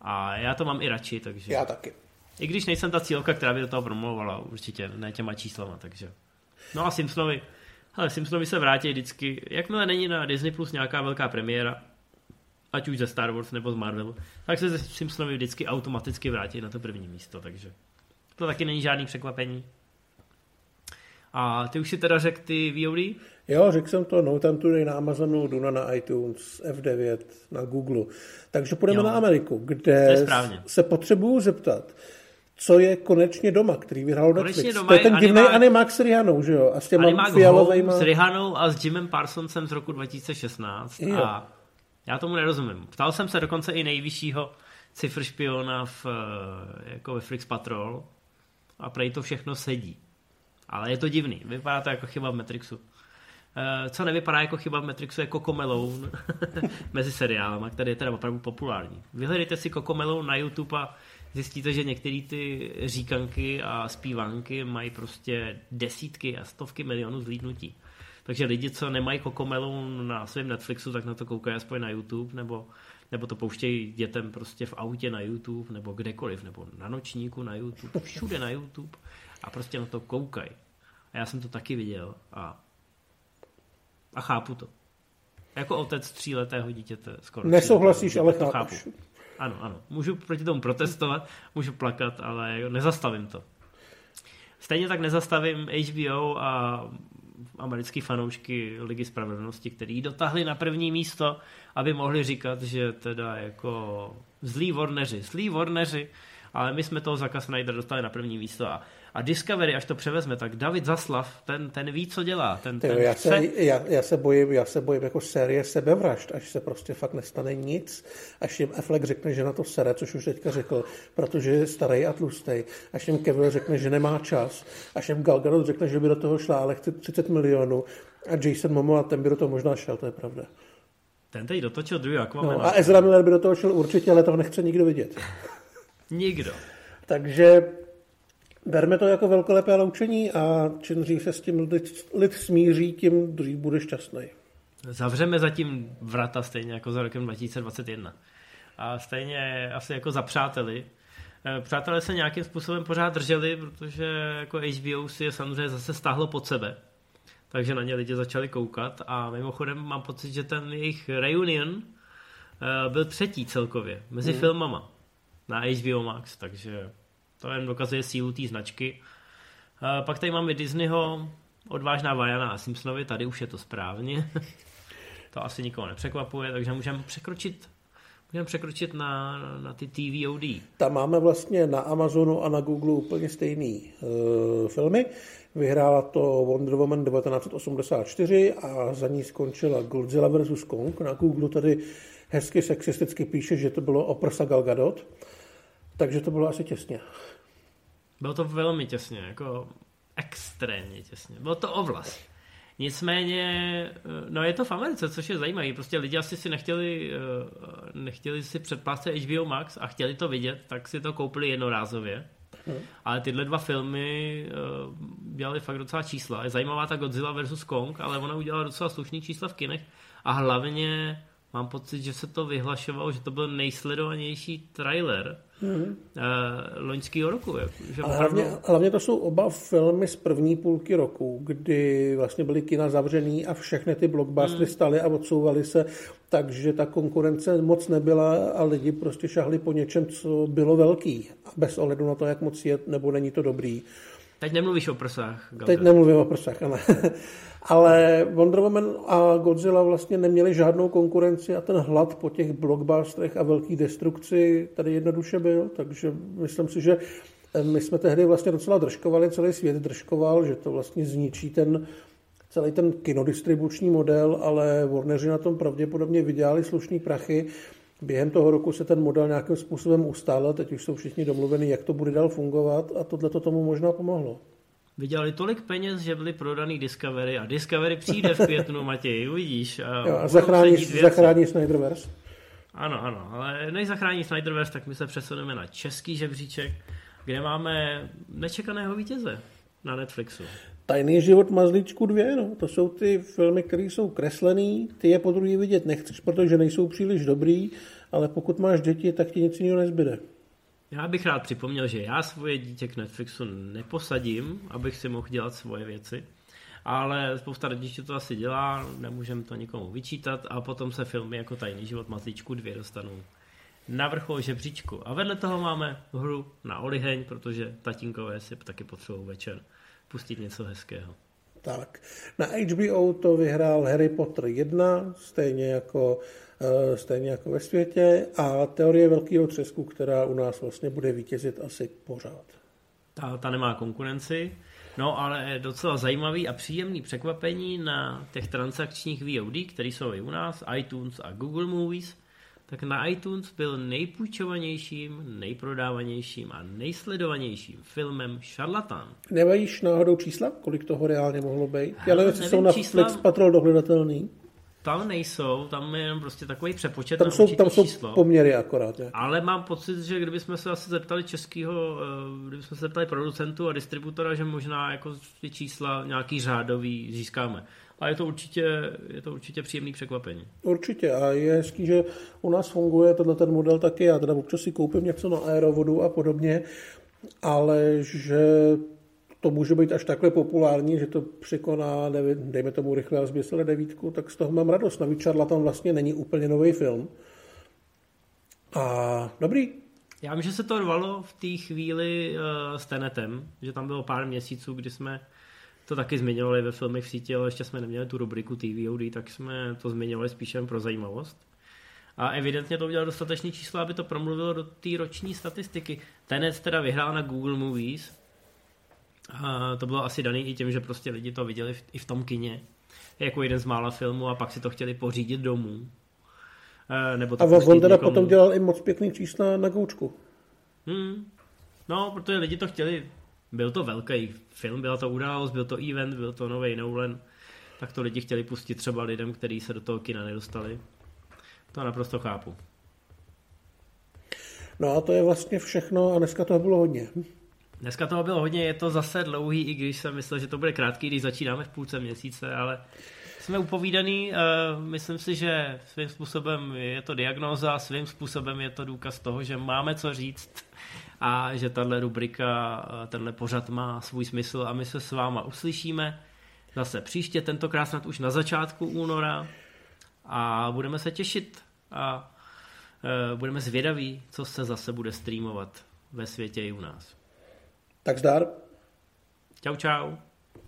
A já to mám i radši, takže... Já taky. I když nejsem ta cílka, která by do toho promluvala, určitě, ne těma číslama, takže... No a Simpsonovi, ale Simpsonovi se vrátí vždycky, jakmile není na Disney Plus nějaká velká premiéra, ať už ze Star Wars nebo z Marvelu, tak se Simpsonovi vždycky automaticky vrátí na to první místo, takže to taky není žádný překvapení. A ty už si teda řekl ty VOD? Jo, řekl jsem to, No Time Today na Amazonu, Duna na iTunes, F9 na Google. Takže půjdeme jo. na Ameriku, kde se potřebuju zeptat, co je konečně doma, který vyhrál konečně Netflix. Doma to je ten divný animák s Rihanou, že jo? A s těma animák fialovejma... s Rihanou a s Jimem Parsonsem z roku 2016. Jo. A já tomu nerozumím. Ptal jsem se dokonce i nejvyššího cifr špiona v, eh, jako ve Flix Patrol a prej to všechno sedí. Ale je to divný. Vypadá to jako chyba v Matrixu. Eh, co nevypadá jako chyba v Matrixu je Coco Melon mezi seriálama, který je teda opravdu populární. Vyhledejte si Coco Melon na YouTube a zjistíte, že některé ty říkanky a zpívanky mají prostě desítky a stovky milionů zlídnutí. Takže lidi, co nemají Melon na svém Netflixu, tak na to koukají aspoň na YouTube, nebo, nebo to pouštějí dětem prostě v autě na YouTube, nebo kdekoliv, nebo na nočníku na YouTube, všude na YouTube a prostě na to koukají. A já jsem to taky viděl a, a chápu to. Jako otec tříletého dítěte skoro. Nesouhlasíš, ale to chápu. Ano, ano. Můžu proti tomu protestovat, můžu plakat, ale nezastavím to. Stejně tak nezastavím HBO a americký fanoušky Ligy spravedlnosti, který dotáhli na první místo, aby mohli říkat, že teda jako zlí Warneri, zlí Warneri, ale my jsme toho Zaka Snyder dostali na první místo a a Discovery, až to převezme, tak David Zaslav, ten, ten ví, co dělá. Ten, ten já, chce... se, já, já, se bojím, já se bojím jako série sebevražd, až se prostě fakt nestane nic, až jim Affleck řekne, že na to sere, což už teďka řekl, protože je starý a tlustý, až jim Kevin řekne, že nemá čas, až jim Gal Gadot řekne, že by do toho šla, ale chce 30 milionů a Jason Momoa, ten by do toho možná šel, to je pravda. Ten teď dotočil druhý Aquaman. No, a Ezra Miller by do toho šel určitě, ale to nechce nikdo vidět. Nikdo. Takže Berme to jako velkolepé loučení a čím dřív se s tím lid, lid smíří, tím dřív bude šťastný. Zavřeme zatím vrata stejně jako za rokem 2021. A stejně asi jako za přáteli. Eh, přátelé se nějakým způsobem pořád drželi, protože jako HBO si je samozřejmě zase stáhlo pod sebe. Takže na ně lidi začali koukat a mimochodem mám pocit, že ten jejich reunion eh, byl třetí celkově mezi hmm. filmama na HBO Max, takže to jen dokazuje sílu té značky. Pak tady máme Disneyho, odvážná Vajana a Simpsonovi, tady už je to správně. to asi nikoho nepřekvapuje, takže můžeme překročit můžeme překročit na, na ty TVOD. Tam máme vlastně na Amazonu a na Google úplně stejný uh, filmy. Vyhrála to Wonder Woman 1984 a za ní skončila Godzilla vs. Kong. Na Google tady hezky sexisticky píše, že to bylo o prsa Gal Gadot. Takže to bylo asi těsně. Bylo to velmi těsně, jako extrémně těsně. Bylo to ovlast. Nicméně, eh, no je to v Americe, což je zajímavé. Prostě lidi asi si nechtěli, eh, nechtěli si předplácet HBO Max a chtěli to vidět, tak si to koupili jednorázově. Hmm. Ale tyhle dva filmy uh, dělali fakt docela čísla. Je zajímavá ta Godzilla vs. Kong, ale ona udělala docela slušný čísla v kinech a hlavně mám pocit, že se to vyhlašovalo, že to byl nejsledovanější trailer mm-hmm. uh, loňského roku. Že Ale hlavně, hlavně to jsou oba filmy z první půlky roku, kdy vlastně byly kina zavřený a všechny ty blockbustery mm. staly a odsouvaly se, takže ta konkurence moc nebyla a lidi prostě šahli po něčem, co bylo velký. Bez ohledu na to, jak moc je nebo není to dobrý. Teď nemluvíš o prsách. Galder. Teď nemluvím o prsách, ale, ale Wonder Woman a Godzilla vlastně neměli žádnou konkurenci a ten hlad po těch blockbusterech a velký destrukci tady jednoduše byl, takže myslím si, že eh, my jsme tehdy vlastně docela držkovali, celý svět držkoval, že to vlastně zničí ten celý ten kinodistribuční model, ale Warneri na tom pravděpodobně vydělali slušný prachy Během toho roku se ten model nějakým způsobem ustál, teď už jsou všichni domluveni, jak to bude dál fungovat a tohle to tomu možná pomohlo. Vydělali tolik peněz, že byli prodaný Discovery a Discovery přijde v květnu, Matěj, uvidíš. A, jo, a zachrání, zachrání Snyderverse. Ano, ano, ale než zachrání Snyderverse, tak my se přesuneme na český žebříček, kde máme nečekaného vítěze na Netflixu. Tajný život mazlíčku dvě, no. To jsou ty filmy, které jsou kreslený, ty je po druhý vidět nechceš, protože nejsou příliš dobrý, ale pokud máš děti, tak ti nic jiného nezbyde. Já bych rád připomněl, že já svoje dítě k Netflixu neposadím, abych si mohl dělat svoje věci, ale spousta rodičů to asi dělá, nemůžeme to nikomu vyčítat a potom se filmy jako Tajný život mazlíčku dvě dostanou na vrchol žebříčku. A vedle toho máme hru na oliheň, protože tatínkové si taky potřebují večer pustit něco hezkého. Tak, na HBO to vyhrál Harry Potter 1, stejně jako, uh, stejně jako ve světě, a teorie velkého třesku, která u nás vlastně bude vítězit asi pořád. Ta, ta nemá konkurenci, no ale docela zajímavý a příjemný překvapení na těch transakčních VOD, které jsou i u nás, iTunes a Google Movies, tak na iTunes byl nejpůjčovanějším, nejprodávanějším a nejsledovanějším filmem Šarlatán. Nemajíš náhodou čísla, kolik toho reálně mohlo být? Já nevím, jestli jsou na Netflix patrol dohledatelný. Tam nejsou, tam je jenom prostě takový přepočet tam na jsou, tam jsou číslo. poměry akorát. Jak. Ale mám pocit, že kdybychom se asi zeptali českého, eh, kdybychom se zeptali producentu a distributora, že možná jako ty čísla nějaký řádový získáme a je to určitě, je to určitě příjemný překvapení. Určitě a je hezký, že u nás funguje tenhle ten model taky. Já teda občas si koupím něco na aerovodu a podobně, ale že to může být až takhle populární, že to překoná, nevím, dejme tomu rychle a zběsile devítku, tak z toho mám radost. Navíc tam vlastně není úplně nový film. A dobrý. Já vím, že se to rvalo v té chvíli uh, s Tenetem, že tam bylo pár měsíců, kdy jsme to taky zmiňovali ve filmech v síti, ale ještě jsme neměli tu rubriku TVOD, tak jsme to zmiňovali spíše pro zajímavost. A evidentně to udělal dostatečný číslo, aby to promluvilo do té roční statistiky. Tenet teda vyhrál na Google Movies. A to bylo asi daný i tím, že prostě lidi to viděli v, i v tom kině. Jako jeden z mála filmů a pak si to chtěli pořídit domů. E, nebo a on teda někomu. potom dělal i moc pěkný čísla na goučku. Hmm. No, protože lidi to chtěli. Byl to velký film, byla to událost, byl to event, byl to nový Nolan. Tak to lidi chtěli pustit třeba lidem, kteří se do toho kina nedostali. To naprosto chápu. No a to je vlastně všechno a dneska toho bylo hodně. Dneska toho bylo hodně, je to zase dlouhý, i když jsem myslel, že to bude krátký, když začínáme v půlce měsíce, ale jsme upovídaný. Uh, myslím si, že svým způsobem je to diagnóza, svým způsobem je to důkaz toho, že máme co říct a že tahle rubrika, eh, tenhle pořad má svůj smysl a my se s váma uslyšíme zase příště, tentokrát snad už na začátku února a budeme se těšit a uh, budeme zvědaví, co se zase bude streamovat ve světě i u nás. Tak zdar. Čau, čau.